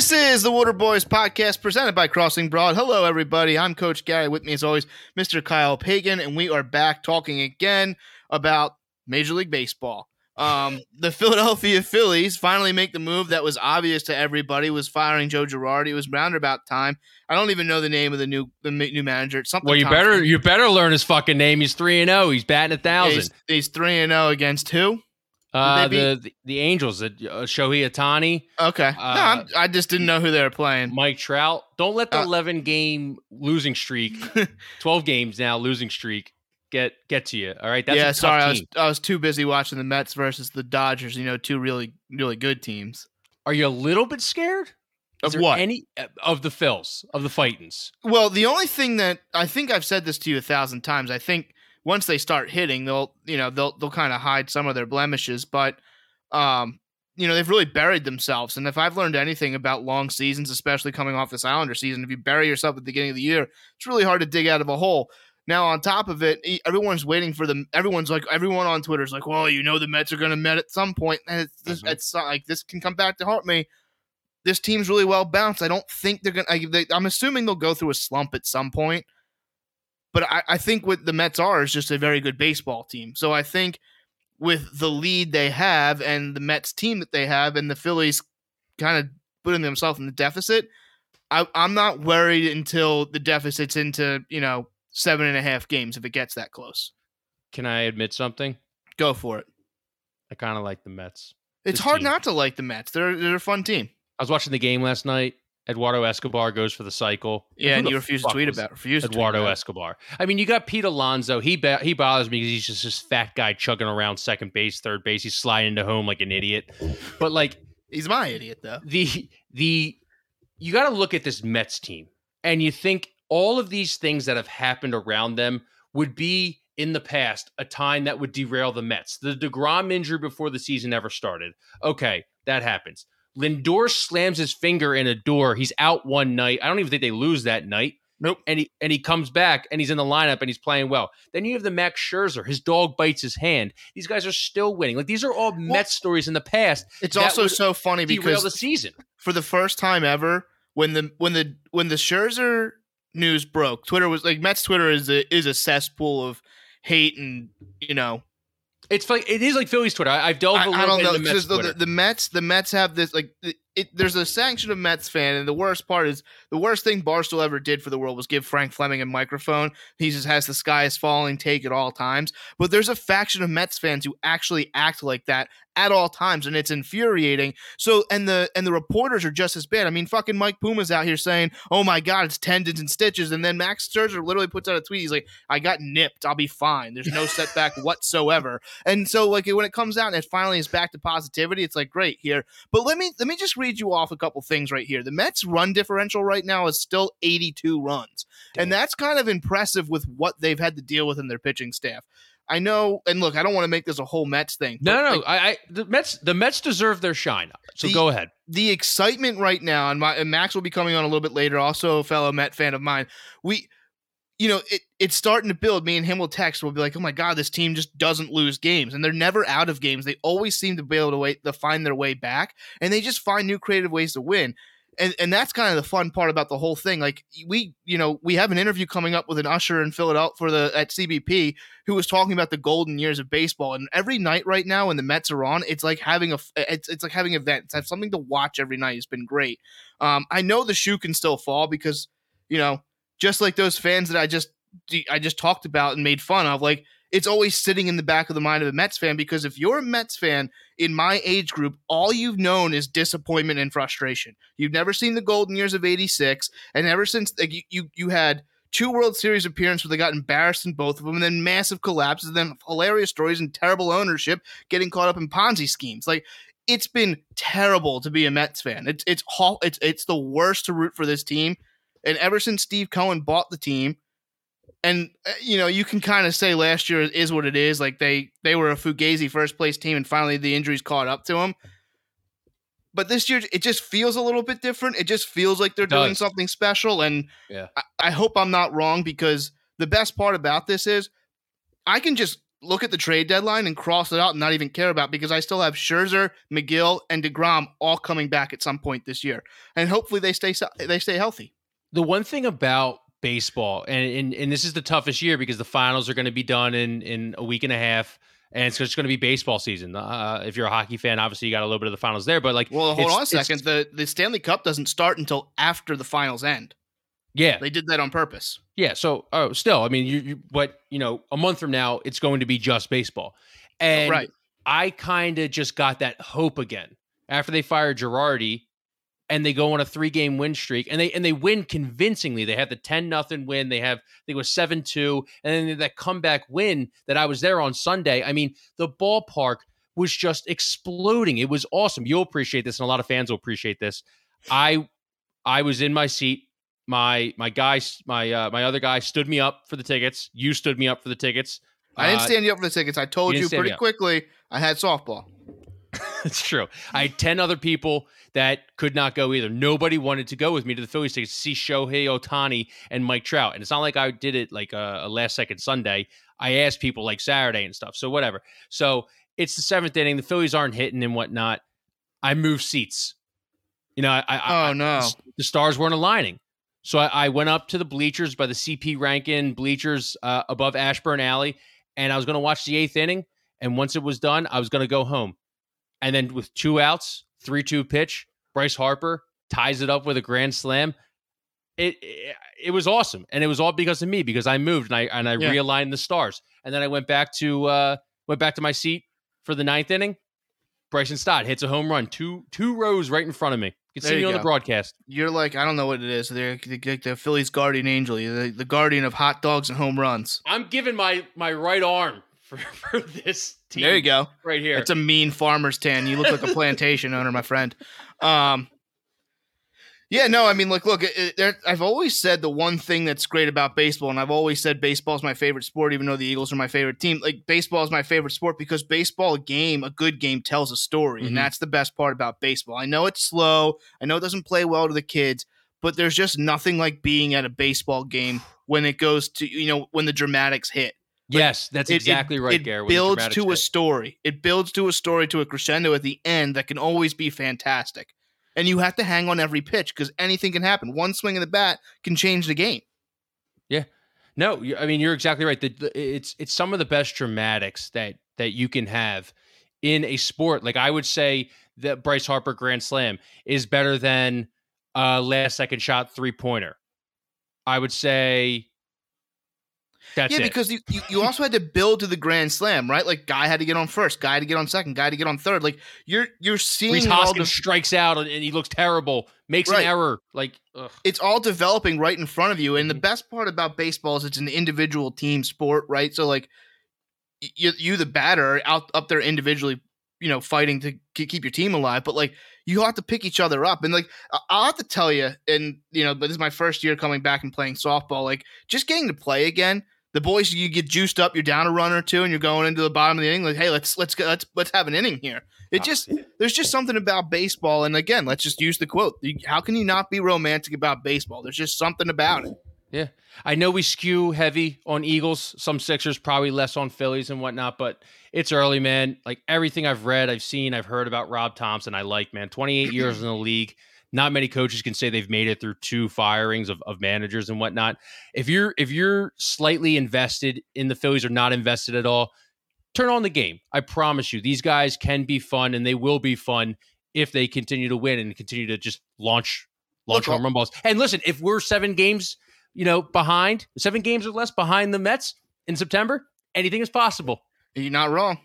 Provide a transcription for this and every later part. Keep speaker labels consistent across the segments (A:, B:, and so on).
A: This is the Water Boys podcast presented by Crossing Broad. Hello, everybody. I'm Coach Gary. With me, as always, Mr. Kyle Pagan, and we are back talking again about Major League Baseball. Um, the Philadelphia Phillies finally make the move that was obvious to everybody was firing Joe Girardi. It was round about time. I don't even know the name of the new the new manager. It's something.
B: Well, you
A: Thompson.
B: better you better learn his fucking name. He's three and zero. He's batting a thousand.
A: he's three and zero against who?
B: Uh, the, the the Angels, uh, Shohei Ohtani,
A: Okay, no,
B: Uh,
A: I'm, I just didn't know who they were playing.
B: Mike Trout. Don't let the
A: Uh,
B: eleven game losing streak, twelve games now losing streak, get get to you. All right, that's
A: yeah, sorry, I was. I was too busy watching the Mets versus the Dodgers. You know, two really really good teams.
B: Are you a little bit scared? Is
A: Of what?
B: Any uh, of the Phils of the Fightins?
A: Well, the only thing that I think I've said this to you a thousand times. I think once they start hitting, they'll you know they'll they'll kind of hide some of their blemishes, but um you know they've really buried themselves. And if I've learned anything about long seasons, especially coming off this Islander season, if you bury yourself at the beginning of the year, it's really hard to dig out of a hole. Now, on top of it, everyone's waiting for them. Everyone's like, everyone on Twitter is like, well, you know, the Mets are going to Met at some point, and it's, this,
B: Mhm.
A: it's like this can come back to haunt me. This team's really well balanced. I don't think they're going to, they, I'm assuming they'll go through a slump at some point. But I, I think what the Mets are is just a very good baseball team. So I think with the lead they have and the Mets team that they have and the Phillies kind of putting themselves in the deficit, I, I'm not worried until the deficit's into, you know, seven and a half games if it gets that close.
B: Can I admit something?
A: Go for it.
B: I kind of like the Mets.
A: It's hard
B: team.
A: not to like the Mets. They're they're a fun team.
B: I was watching the game last night. Eduardo Escobar goes for the cycle.
A: Yeah,
B: Who
A: and you refuse to tweet about refuse to tweet
B: Eduardo
A: about it.
B: Escobar. I mean, you got Pete Alonso. He ba- he bothers me because he's just this fat guy chugging around second base, third base. He's sliding into home like an idiot. But like
A: He's my idiot though.
B: the the you got to look at this Mets team and you think all of these things that have happened around them would be in the past a time that would derail the Mets. The DeGrom injury before the season ever started. Okay, that happens. Lindor slams his finger in a door. He's out one night. I don't even think they lose that night.
A: Nope.
B: And he and he comes back and he's in the lineup and he's playing well. Then you have the Max Scherzer. His dog bites his hand. These guys are still winning. Like these are all Mets stories in the past.
A: It's also so funny because
B: the season.
A: for the first time ever when the when the when the Scherzer news broke, Twitter was like Mets Twitter is a is a cesspool of hate and you know
B: It's like it is like Philly's Twitter. I, I've delved a little
A: don't
B: bit
A: know
B: into Mets
A: the, the Mets the Mets have this like it, there's a sanction of Mets fan and the worst part is the worst thing Barstool ever did for the world was give Frank Fleming a microphone. He just has the sky is falling take at all times. But there's a faction of Mets fans who actually act like that at all times and it's infuriating. So and the and the reporters are just as bad. I mean fucking Mike Puma's out here saying, "Oh my god, it's tendons and stitches." And then Max Scherzer literally puts out a tweet. He's like, "I got nipped. I'll be fine. There's no setback whatsoever." And so like when it comes out and it finally is back to positivity, it's like great here. But let me let me just read you off a couple things right here. The Mets run differential right now is still 82 runs. And that's kind of impressive with what they've had to deal with in their pitching staff. I know, and look, I don't want to make this a whole Mets thing.
B: no, no,
A: like,
B: I, I the Mets the Mets deserve their shine. So
A: The-
B: go ahead.
A: the excitement right now, and, my, and Max will be coming on a little bit later, also a fellow Met fan of mine. We, you know, it, it's starting to build. Me and him will text. We'll be like, "Oh my god, this team just doesn't lose games, and they're never out of games. They always seem to be able to wait to find their way back, and they just find new creative ways to win." And, and that's kind of the fun part about the whole thing. Like we, you know, we have an interview coming up with an usher in Philadelphia for the at CBP who was talking about the golden years of baseball. And every night right now, when the Mets are on, it's like having a it's it's like having events. Have something to watch every night. It's been great. Um, I know the shoe can still fall because you know, just like those fans that I just I just talked about and made fun of, like it's always sitting in the back of the mind of a Mets fan because if you're a Mets fan in my age group, all you've known is disappointment and frustration. You've never seen the golden years of '86, and ever since like, you, you had two World Series appearances where they got embarrassed in both of them, and then massive collapses, and then hilarious stories and terrible ownership, getting caught up in Ponzi schemes. Like it's been terrible to be a Mets fan. It's it's it's it's the worst to root for this team. And ever since Steve Cohen bought the team, and uh, you know you can kind of say last year is what it is. Like they they were a fugazi first place team, and finally the injuries caught up to them. But this year it just feels a little bit different. It just feels like they're doing something special, and
B: Yeah.
A: I, I hope I'm not wrong because the best part about this is I can just look at the trade deadline and cross it out and not even care about because I still have Scherzer, Megill, and Degrom all coming back at some point this year, and hopefully they stay they stay healthy.
B: The one thing about baseball, and and, and this is the toughest year because the finals are going to be done in in a week and a half. And it's just going to be baseball season. Uh, if you're a hockey fan, obviously you got a little bit of the finals there. But like,
A: well, hold on a second. The the Stanley Cup doesn't start until after the finals end.
B: Yeah,
A: they did that on purpose.
B: Yeah. So, oh, still, I mean, you, you, but you know, a month from now, it's going to be just baseball, and
A: right.
B: I kind of just got that hope again after they fired Girardi, and they go on a three game win streak, and they and they win convincingly. They have the ten nothing win. They have I think it was seven two, and then that comeback win that I was there on Sunday. I mean, the ballpark was just exploding. It was awesome. You'll appreciate this, and a lot of fans will appreciate this. I I was in my seat my my guy my uh, my other guy stood me up for the tickets. You stood me up for the tickets.
A: I didn't uh, stand you up for the tickets. I told you, you pretty quickly I had softball.
B: It's true. I had 10 other people that could not go either. Nobody wanted to go with me to the Phillies to see Shohei Ohtani and Mike Trout. And it's not like I did it like a, a last second Sunday. I asked people like Saturday and stuff. So whatever. So it's the seventh inning. The Phillies aren't hitting and whatnot. I moved seats. You know, I, I
A: oh
B: I,
A: no,
B: the stars weren't aligning. So I, I, went up to the bleachers by the CP Rankin bleachers uh, above Ashburn Alley, and I was going to watch the eighth inning. And once it was done, I was going to go home. And then with two outs, three two pitch, Bryce Harper ties it up with a grand slam. It, it, it was awesome, and it was all because of me because I moved and I and I yeah. realigned the stars. And then I went back to uh, went back to my seat for the ninth inning. Bryson Stott hits a home run, two two rows right in front of me. You can see me on the broadcast.
A: You're like I don't know what it is. They're the, the Phillies guardian angel, the, the guardian of hot dogs and home runs.
B: I'm giving my my right arm for, for this team.
A: There you go,
B: right here.
A: It's a mean farmer's tan. You look like a plantation owner, my friend. Um, yeah, no, I mean, look, look. It, it, I've always said the one thing that's great about baseball, and I've always said baseball is my favorite sport, even though the Eagles are my favorite team. Like baseball is my favorite sport because baseball game, a good game, tells a story, mm-hmm. and that's the best part about baseball. I know it's slow, I know it doesn't play well to the kids, but there's just nothing like being at a baseball game when it goes to you know when the dramatics hit.
B: Yes, that's it, exactly
A: it,
B: right,
A: it
B: Gary.
A: builds to a story. It builds to a story to a crescendo at the end that can always be fantastic and you have to hang on every pitch because anything can happen. One swing of the bat can change the game.
B: Yeah, no, I mean you're exactly right. The, the, it's it's some of the best dramatics that that you can have in a sport. Like I would say that Bryce Harper grand slam is better than a last second shot three pointer. I would say that's
A: yeah,
B: it.
A: because you, you, you also had to build to the grand slam, right? Like guy had to get on first, guy to get on second, guy to get on third. Like you're you're seeing
B: Rhys Hoskins the, strikes out and he looks terrible, makes right. an error. Like ugh.
A: it's all developing right in front of you. And the mm-hmm. best part about baseball is it's an individual team sport, right? So like you you the batter out up there individually, you know, fighting to keep your team alive, but like you have to pick each other up. And like I'll have to tell you, and you know, but this is my first year coming back and playing softball. Like just getting to play again the boys you get juiced up, you're down a run or two, and you're going into the bottom of the inning. Like, hey, let's let's go, let's let's have an inning here. It ah. just there's just something about baseball, and again, let's just use the quote. How can you not be romantic about baseball? There's just something about it.
B: Yeah, I know we skew heavy on Eagles, some Sixers, probably less on Phillies and whatnot, but it's early, man. Like everything I've read, I've seen, I've heard about Rob Thompson, I like, man. 28 years in the league not many coaches can say they've made it through two firings of, of managers and whatnot. If you're if you're slightly invested in the Phillies or not invested at all, turn on the game. I promise you, these guys can be fun and they will be fun if they continue to win and continue to just launch launch Look, home run balls. And listen, if we're seven games, you know, behind, seven games or less behind the Mets in September, anything is possible.
A: You're not wrong.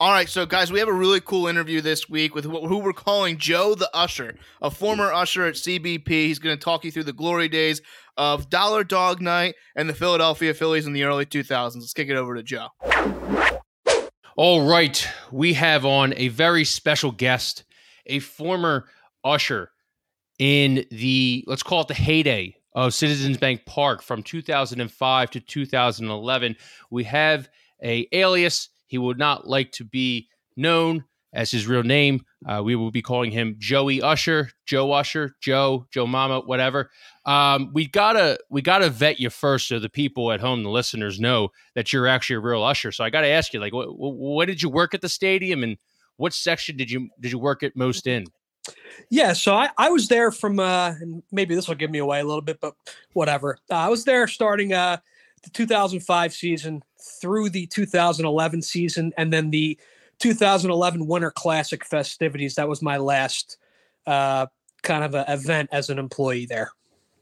A: All right, so guys, we have a really cool interview this week with who we're calling Joe the Usher, a former usher at CBP. He's going to talk you through the glory days of Dollar Dog Night and the Philadelphia Phillies in the early 2000s. Let's kick it over to Joe.
B: All right, we have on a very special guest, a former usher in the let's call it the heyday of Citizens Bank Park from 2005 to 2011. We have a alias he would not like to be known as his real name, Uh, we will be calling him Joey Usher, Joe Usher, Joe, Joe Mama, whatever. Um, we gotta we gotta vet you first, so the people at home, the listeners, know that you're actually a real Usher. So I gotta ask you, like, what, what did you work at the stadium, and what section did you did you work at most in?
C: Yeah, so I, I was there from uh, and maybe this will give me away a little bit, but whatever. Uh, I was there starting uh, the 2005 season through the 2011 season, and then the 2011 Winter Classic festivities. That was my last uh, kind of a event as an employee there.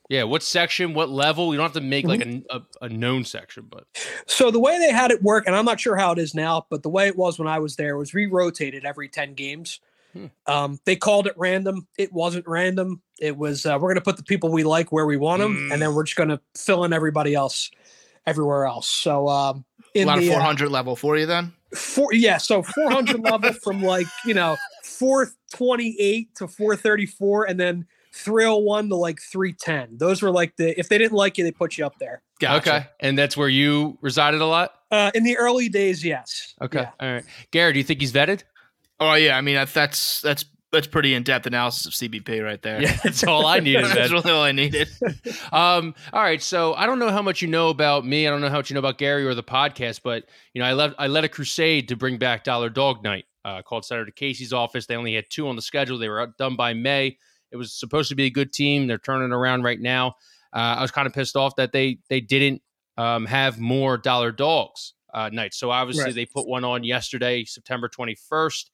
B: Yeah, what section, what level? You don't have to make like
C: Mhm.
B: a, a, a known section, but
C: So the way they had it work, and I'm not sure how it is now, but the way it was when I was there was re-rotated every 10 games.
B: Hmm.
C: Um, they called it random. It wasn't random. It was uh, we're going to put the people we like where we want them,
A: Mm.
C: and then we're just going to fill in everybody else everywhere else. So um,
A: A
C: in
A: lot of
C: the uh,
A: 400 level for you then.
C: four, yeah, so 400 level from like you know 428 to 434, and then 301 to like 310. Those were like the if they didn't like you, they put you up there.
A: Gotcha.
B: okay. And that's where you resided a lot.
C: Uh, in the early days, yes.
B: Okay,
C: Yeah.
B: all right. Gary, do you think he's vetted?
A: Oh yeah, I mean that- that's that's that's pretty in depth analysis of CBP right there.
B: Yeah, that's all I needed.
A: that's really all I needed.
B: Um, all right, so I don't know how much you know about me. I don't know how much you know about Gary or the podcast, but you know, I led I led a crusade to bring back Dollar Dog Night. Uh, called Senator Casey's office. They only had two on the schedule. They were done by May. It was supposed to be a good team. They're turning around right now. Uh, I was kind of pissed off that they they didn't um, have more Dollar Dogs uh, nights. So obviously
C: Right.
B: they put one on yesterday, September twenty first.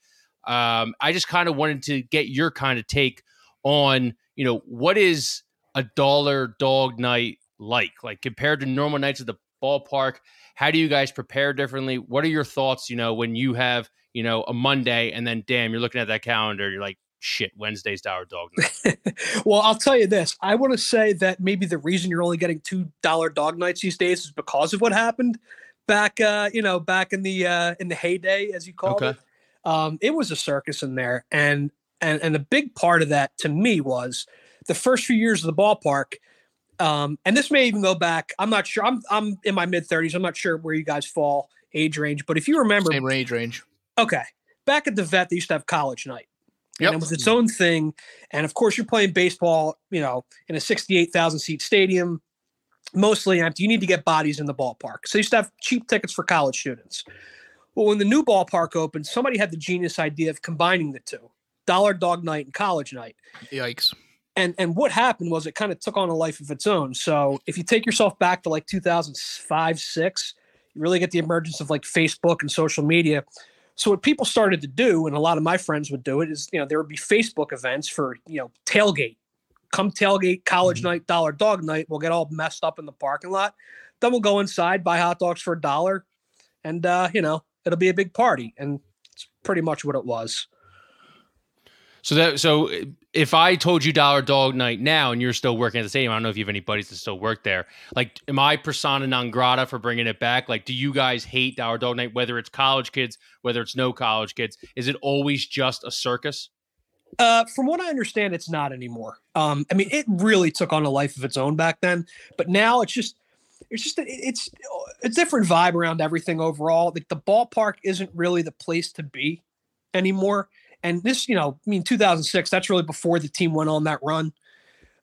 B: Um, I just kind of wanted to get your kind of take on you know what is a dollar dog night like like compared to normal nights at the ballpark how do you guys prepare differently what are your thoughts you know when you have you know a monday and then damn you're looking at that calendar you're like shit wednesday's dollar dog night
C: well, I'll tell you this. I want to say that maybe the reason you're only getting two dollar dog nights these days is because of what happened back, uh, you know, back in the uh, in the heyday, as you call
B: Okay.
C: it. Um, it was a circus in there, and and and a big part of that to me was the first few years of the ballpark. Um, and this may even go back. I'm not sure. I'm I'm in my mid 30s. I'm not sure where you guys fall age range, but if you remember,
A: Same range range.
C: Okay. Back at the vet, they used to have college night. And it was its own thing. And of course, you're playing baseball, you know, in a 68,000 seat stadium, mostly empty. You need to get bodies in the ballpark. So you used to have cheap tickets for college students. Well, when the new ballpark opened, somebody had the genius idea of combining the two dollar dog night and college night.
A: Yikes.
C: And, and what happened was it kind of took on a life of its own. So if you take yourself back to like 2005, six, you really get the emergence of like Facebook and social media. So what people started to do, and a lot of my friends would do it, is you know there would be Facebook events for you know tailgate, come tailgate, college
B: Mhm.
C: night, dollar dog night. We'll get all messed up in the parking lot. Then we'll go inside, buy hot dogs for a dollar, and uh, you know it'll be a big party. And it's pretty much what it was.
B: so that so if i told you dollar dog night now and you're still working at the stadium i don't know if you have any buddies that still work there like am i persona non grata for bringing it back like do you guys hate dollar dog night whether it's college kids whether it's no college kids is it always just a circus
C: Uh, from what I understand, it's not anymore. Um, I mean, it really took on a life of its own back then, but now it's just, it's just, it- it's a different vibe around everything overall. Like the ballpark isn't really the place to be anymore. And this, you know, I mean, 2006, that's really before the team went on that run.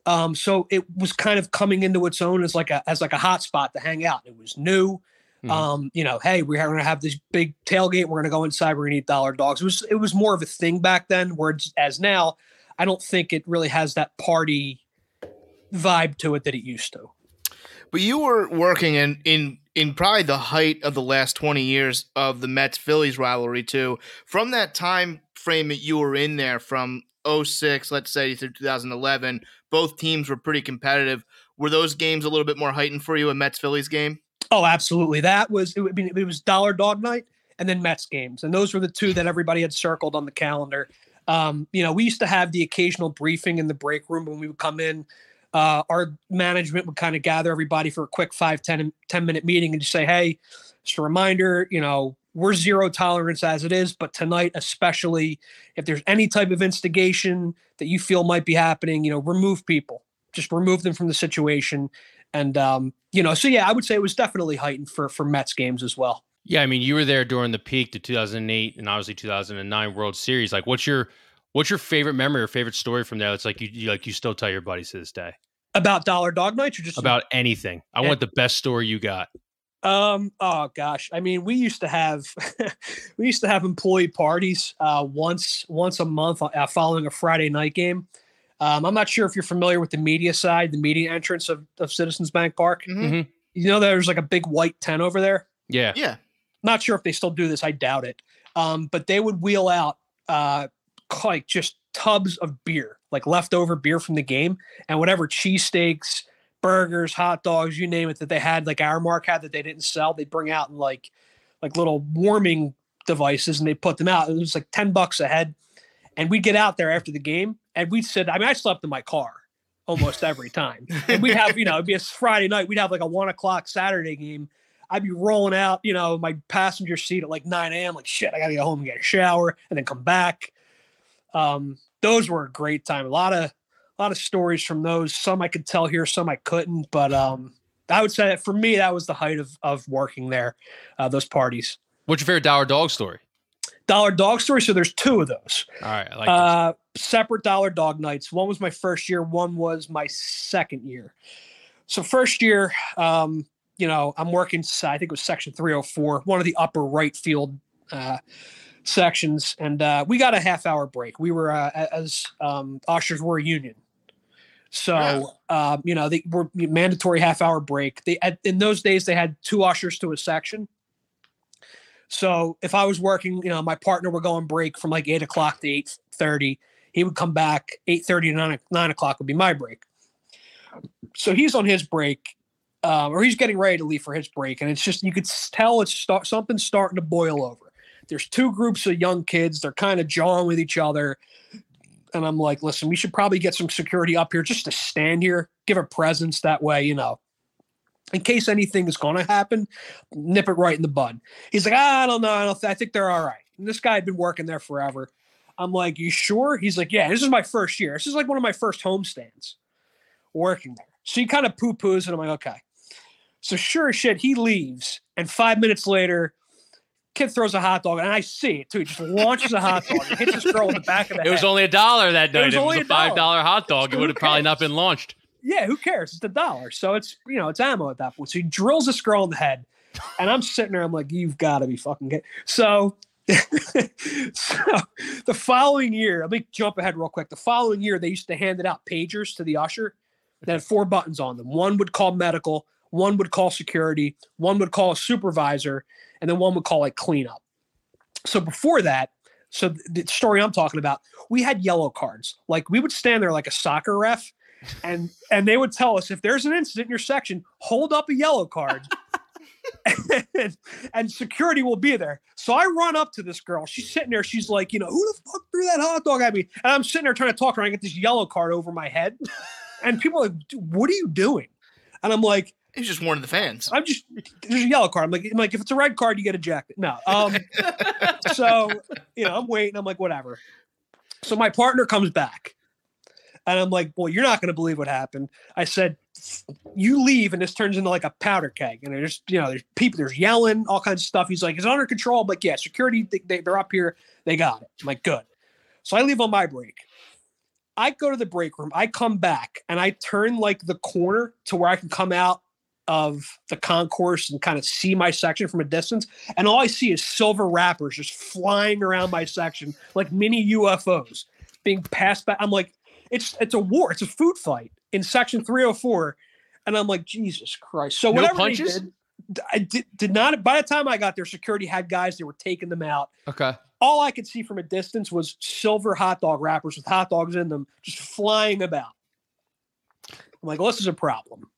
C: Um, so it was kind of coming into its own as like a as like a hot spot to hang out. It was new.
B: Mhm.
C: Um, you know, hey, we're going to have this big tailgate. We're going to go inside. We're going to eat dollar dogs. It was it was more of a thing back then. Whereas as now, I don't think it really has that party vibe to it that it used to.
A: But you were working in in in probably the height of the last 20 years of the Mets Phillies rivalry too. From that time frame that you were in there from 06, let's say through 2011, both teams were pretty competitive. Were those games a little bit more heightened for you a Mets Phillies game?
C: Oh, absolutely. That was it. would be- It was dollar dog night and then Mets games, and those were the two that everybody had circled on the calendar. Um, you know, we used to have the occasional briefing in the break room when we would come in. Uh, our management would kind of gather everybody for a quick five, 10, 10 minute meeting and just say, hey, just a reminder, you know, we're zero tolerance as it is, but tonight, especially if there's any type of instigation that you feel might be happening, you know, remove people, just remove them from the situation. And um, you know, so yeah, I would say it was definitely heightened for for Mets games as well.
B: Yeah, I mean, you were there during the peak the 2008 and obviously 2009 World Series. Like, what's your What's your favorite memory or favorite story from there? It's like you, you like you still tell your buddies to this day
C: About Dollar Dog Nights or just
B: about anything. I
C: Yeah.
B: want the best story you got.
C: Um. Oh gosh. I mean, we used to have we used to have employee parties uh, once once a month uh, following a Friday night game. Um, I'm not sure if you're familiar with the media side, the media entrance of, of Citizens Bank Park.
A: Mhm.
C: You know, there's like a big white tent over there.
B: Yeah.
A: Yeah.
C: Not sure if they still do this. I doubt it. Um, but they would wheel out uh, like just tubs of beer, like leftover beer from the game, and whatever cheesesteaks, burgers, hot dogs, you name it, that they had, like Aramark had that they didn't sell, they'd bring out in like like little warming devices and they put them out. It was like 10 bucks a head. And we'd get out there after the game and we'd sit. I mean, I slept in my car almost every time. And we'd have, you know, it'd be a Friday night, we'd have like a one o'clock Saturday game. I'd be rolling out, you know, my passenger seat at like 9 a.m. Like shit, I gotta go home and get a shower and then come back. Um, those were a great time. A lot of a lot of stories from those. Some I could tell here, some I couldn't. But um, I would say that for me, that was the height of of working there. Uh, those parties.
B: What's your favorite dollar dog story?
C: Dollar Dog story. So there's two of those.
B: All right, I like.
C: Uh, separate Dollar Dog nights. One was my first year. One was my second year. So first year, um, you know, I'm working. I think it was section 304, one of the upper right field uh, sections, and uh, we got a half hour break. We were uh, as um, ushers were a union. So um, you know they were mandatory half hour break. They at, in those days they had two ushers to a section. So if I was working, you know, my partner would go on break from like eight o'clock to eight thirty. He would come back eight thirty to nine, nine o'clock would be my break. So he's on his break, um, or he's getting ready to leave for his break, and it's just you could tell it's start something's starting to boil over. There's two groups of young kids. They're kind of jawing with each other, and I'm like, listen, we should probably get some security up here just to stand here, give a presence. That way, you know, in case anything is going to happen, nip it right in the bud. He's like, "Ah, I don't know. I don't. Th- I think they're all right. And this guy had been working there forever. I'm like, you sure? He's like, yeah. This is my first year. This is like one of my first homestands working there. So he kind of poo poos, and I'm like, okay. So sure as shit, he leaves, and five minutes later, kid throws a hot dog, and I see it too. He just launches a hot dog, and hits this girl in the back of the
B: it was only a dollar that night.
C: was
B: it was a
C: a
B: five dollar hot dog, it would have probably not been launched.
C: yeah, who cares? It's a dollar. So it's you know, it's ammo at that point. So he drills this girl in the head. And I'm sitting there, I'm like, you've got to be fucking kidding. So so the following year, let me jump ahead real quick. The following year, they used to hand it out pagers to the usher that had four buttons on them. One would call medical, one would call security, one would call a supervisor, and then one would call like cleanup. So before that, so the story I'm talking about, we had yellow cards. Like we would stand there like a soccer ref, and and they would tell us if there's an incident in your section, hold up a yellow card. and, and security will be there. So I run up to this girl. She's sitting there. She's like, you know, who the fuck threw that hot dog at me? And I'm sitting there trying to talk to her. I get this yellow card over my head. And people are like, what are you doing? And I'm like,
A: He's just warning the fans.
C: I'm just there's a yellow card. I'm like, I'm like, if it's a red card, you get ejected. No. Um, so you know, I'm waiting. I'm like, whatever. So my partner comes back, and I'm like, well, you're not going to believe what happened. I said, you leave, and this turns into like a powder keg, and there's you know, there's people, there's yelling, all kinds of stuff. He's like, it's under control. I'm like, yeah, security, they, they, they're up here, they got it. I'm like, good. So I leave on my break. I go to the break room. I come back and I turn like the corner to where I can come out of the concourse and kind of see my section from a distance. And all I see is silver wrappers just flying around my section like mini UFOs being passed back. I'm like, it's it's a war. It's a food fight in section 304. And I'm like, Jesus Christ. So
B: No
C: whatever
B: punches?
C: they did, I did, did not. By the time I got there, security had guys. They were taking them out
B: Okay.
C: all I could see from a distance was silver hot dog wrappers with hot dogs in them just flying about. I'm like, well, this is a problem.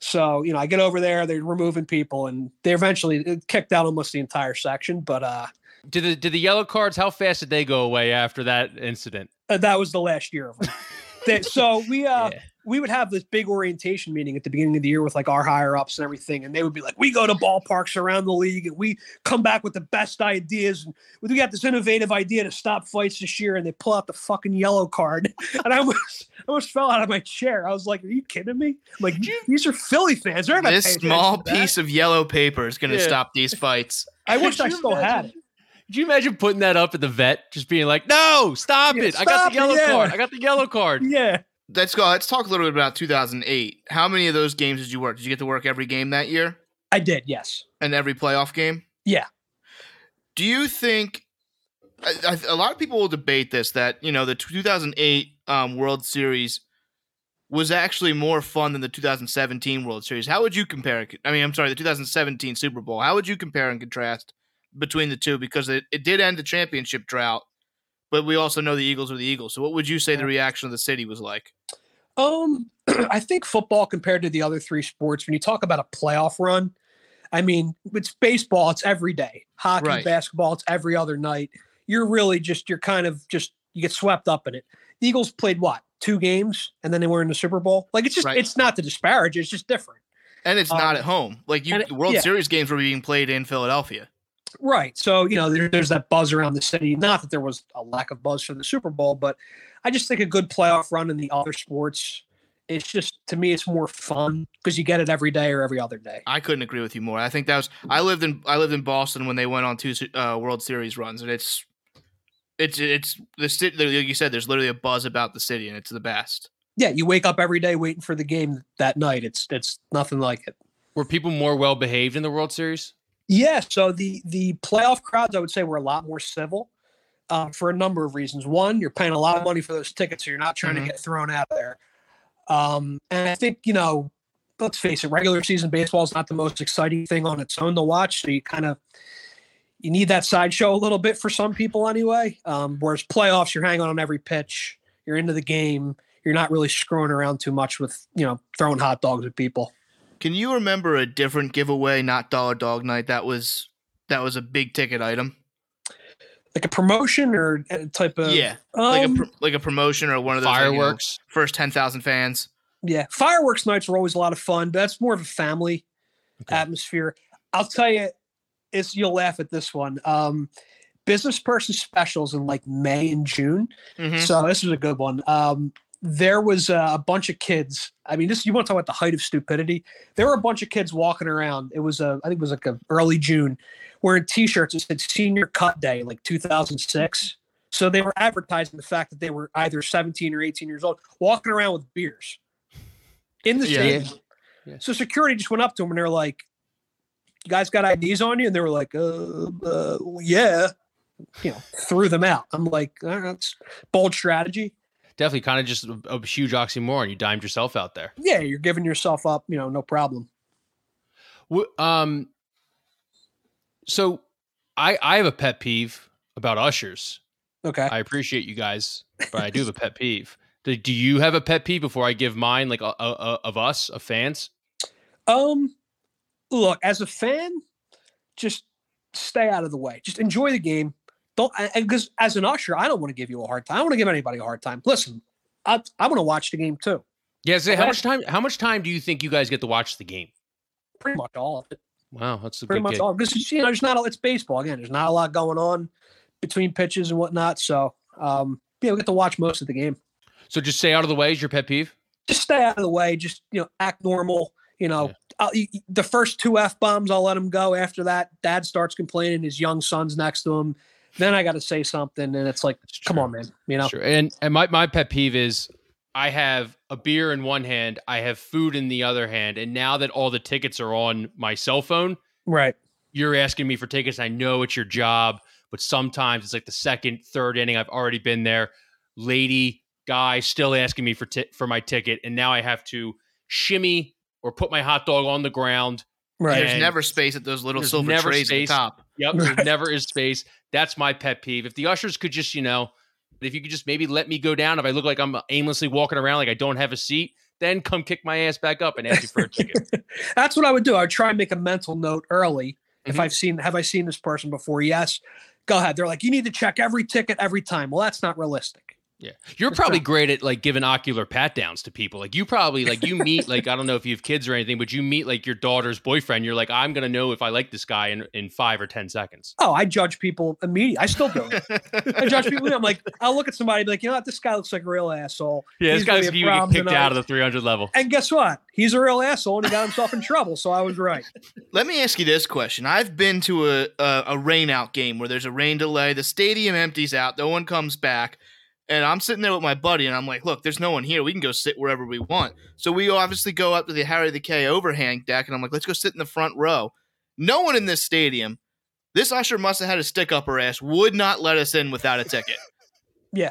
C: So, you know, I get over there, they're removing people, and they eventually kicked out almost the entire section. But uh,
B: Did the did the yellow cards? How fast did they go away after that incident?
C: uh, that was the last year of them. They- so we uh
B: Yeah.
C: we would have this big orientation meeting at the beginning of the year with like our higher ups and everything, and they would be like, "We go to ballparks around the league, and we come back with the best ideas. And we got this innovative idea to stop fights this year." And they pull out the fucking yellow card, and I almost I almost fell out of my chair. I was like, "Are you kidding me?" I'm like, "These are Philly fans. They're not
A: This small
C: attention to that."
A: piece of yellow paper is going to
B: Yeah.
A: stop these fights.
C: I wish I
B: you
C: still had it.
B: Could you imagine putting that up at the vet, just being like, "No, stop
C: Yeah,
B: it! I got
C: stop
B: the
C: it,
B: yellow
C: yeah.
B: card. I got the yellow card."
C: Yeah.
A: Let's go. Let's talk a little bit about 2008. How many of those games did you work? Did you get to work every game that year
C: I did, yes.
A: and every playoff game?
C: Yeah.
A: Do you think I, I, a lot of people will debate this that you know the 2008 um, World Series was actually more fun than the 2017 World Series? How would you compare? I mean, I'm sorry, the 2017 Super Bowl. How would you compare and contrast between the two? Because it, it did end the championship drought, but we also know the Eagles are the Eagles. So, what would you say the reaction of the city was like?
C: Um, I think football compared to the other three sports, when you talk about a playoff run, I mean, it's baseball, it's every day. Hockey,
A: Right.
C: basketball, it's every other night. You're really just, you're kind of just, you get swept up in it. The Eagles played what, two games, and then they were in the Super Bowl? Like, it's just,
A: Right.
C: it's not to disparage, it's just different.
A: And it's not
C: Um,
A: at home. Like you,
C: it-
A: the World
C: yeah.
A: Series games were being played in Philadelphia.
C: Right. So, you know, there, there's that buzz around the city. Not that there was a lack of buzz for the Super Bowl, but I just think a good playoff run in the other sports, it's just, to me, it's more fun because you get it every day or every other day.
A: I couldn't agree with you more. I think that was I lived in I lived in Boston when they went on two uh, World Series runs, and it's it's it's the city. Like you said, there's literally a buzz about the city, and it's the best.
C: Yeah. You wake up every day waiting for the game that night. It's, it's nothing like it.
B: Were people more well behaved in the World Series?
C: Yeah, so the the playoff crowds, I would say, were a lot more civil um, for a number of reasons. One, you're paying a lot of money for those tickets, so you're not trying
A: Mhm.
C: to get thrown out of there. Um, and I think you know, let's face it, regular season baseball is not the most exciting thing on its own to watch. So you kind of you need that sideshow a little bit for some people anyway. Um, whereas playoffs, you're hanging on every pitch, you're into the game, you're not really screwing around too much with you know throwing hot dogs at people.
A: Can you remember a different giveaway, not Dollar Dog Night? That was that was a big ticket item.
C: Like a promotion or a type of
A: yeah, like a
C: um,
A: pr- like a promotion or one of those like, you know,
B: Fireworks.
A: first ten thousand fans.
C: Yeah, fireworks nights are always a lot of fun, but that's more of a family
B: Okay.
C: atmosphere. I'll tell you, it's you'll laugh at this one. Um, business person specials in like May and June.
A: Mhm.
C: So this was a good one. Um, there was a bunch of kids. I mean, this you want to talk about the height of stupidity? There were a bunch of kids walking around. It was a, I think it was like a early June, wearing T-shirts that said Senior Cut Day, like 2006. So they were advertising the fact that they were either 17 or 18 years old, walking around with beers in the
A: Yeah.
C: stadium.
B: Yeah.
C: So security just went up to them and they're like, "You guys got IDs on you?" And they were like, "Uh, uh yeah." You know, threw them out. I'm like, "All right, that's bold strategy.
B: Definitely kind of just a, a huge oxymoron. You dimed yourself out there.
C: Yeah, you're giving yourself up. You know, no problem.
B: Um, so I I have a pet peeve about ushers.
C: Okay.
B: I appreciate you guys, but I do have a pet peeve. Do, do you have a pet peeve before I give mine, like uh, uh, uh, of us, of fans?
C: Um, look, as a fan, just stay out of the way. Just enjoy the game. Don't because as an usher, I don't want to give you a hard time. I don't want to give anybody a hard time. Listen, I I want to watch the game too.
B: Yeah. Say, how much time? How much time do you think you guys get to watch the game?
C: Pretty much all of it.
B: Wow, that's a
C: Pretty much
B: gig.
C: all because you know there's not a, it's baseball again. There's not a lot going on between pitches and whatnot. So um, yeah, we get to watch most of the game.
B: So just stay out of the way is your pet peeve.
C: Just stay out of the way. Just you know, act normal. You know,
B: Yeah.
C: I'll, y- y- the first two f bombs, I'll let him go. After that, Dad starts complaining. His young son's next to him. Then I got to say something, and it's like,
B: That's
C: come
B: true.
C: on, man. You know,
B: Sure. And and my, my pet peeve is I have a beer in one hand, I have food in the other hand, and now that all the tickets are on my cell phone,
C: right?
B: you're asking me for tickets. I know it's your job, but sometimes it's like the second, third inning. I've already been there. Lady, guy, still asking me for ti- for my ticket, and now I have to shimmy or put my hot dog on the ground.
C: Right.
A: There's never space at those little
B: there's
A: silver
B: never
A: trays
B: space.
A: at the top.
B: Yep,
C: Right.
B: there never is space. That's my pet peeve. If the ushers could just, you know, if you could just maybe let me go down, if I look like I'm aimlessly walking around like I don't have a seat, then come kick my ass back up and ask you for a ticket.
C: That's what I would do. I would try and make a mental note early. If
B: Mhm.
C: I've seen, have I seen this person before? Yes. Go ahead. They're like, you need to check every ticket every time. Well, that's not realistic.
B: Yeah. You're
C: For
B: probably
C: sure.
B: great at like giving ocular pat downs to people. Like you probably like you meet like I don't know if you have kids or anything, but you meet like your daughter's boyfriend. You're like, I'm gonna know if I like this guy in, in five or ten seconds.
C: Oh, I judge people immediately. I still do it. I judge people. I'm like, I'll look at somebody and be like, you know what, this guy looks like a real asshole.
B: Yeah,
C: He's
B: this
C: gonna
B: guy's
C: be a
B: you get
C: problem
B: kicked
C: tonight.
B: out of the 300 level.
C: And guess what? He's a real asshole and he got himself in trouble. So I was right.
A: Let me ask you this question. I've been to a, a a rain out game where there's a rain delay. The stadium empties out. No one comes back. And I'm sitting there with my buddy, and I'm like, "Look, there's no one here. We can go sit wherever we want." So we obviously go up to the Harry the K overhang deck, and I'm like, "Let's go sit in the front row." No one in this stadium. This usher must have had a stick up her ass. Would not let us in without a ticket.
C: Yeah.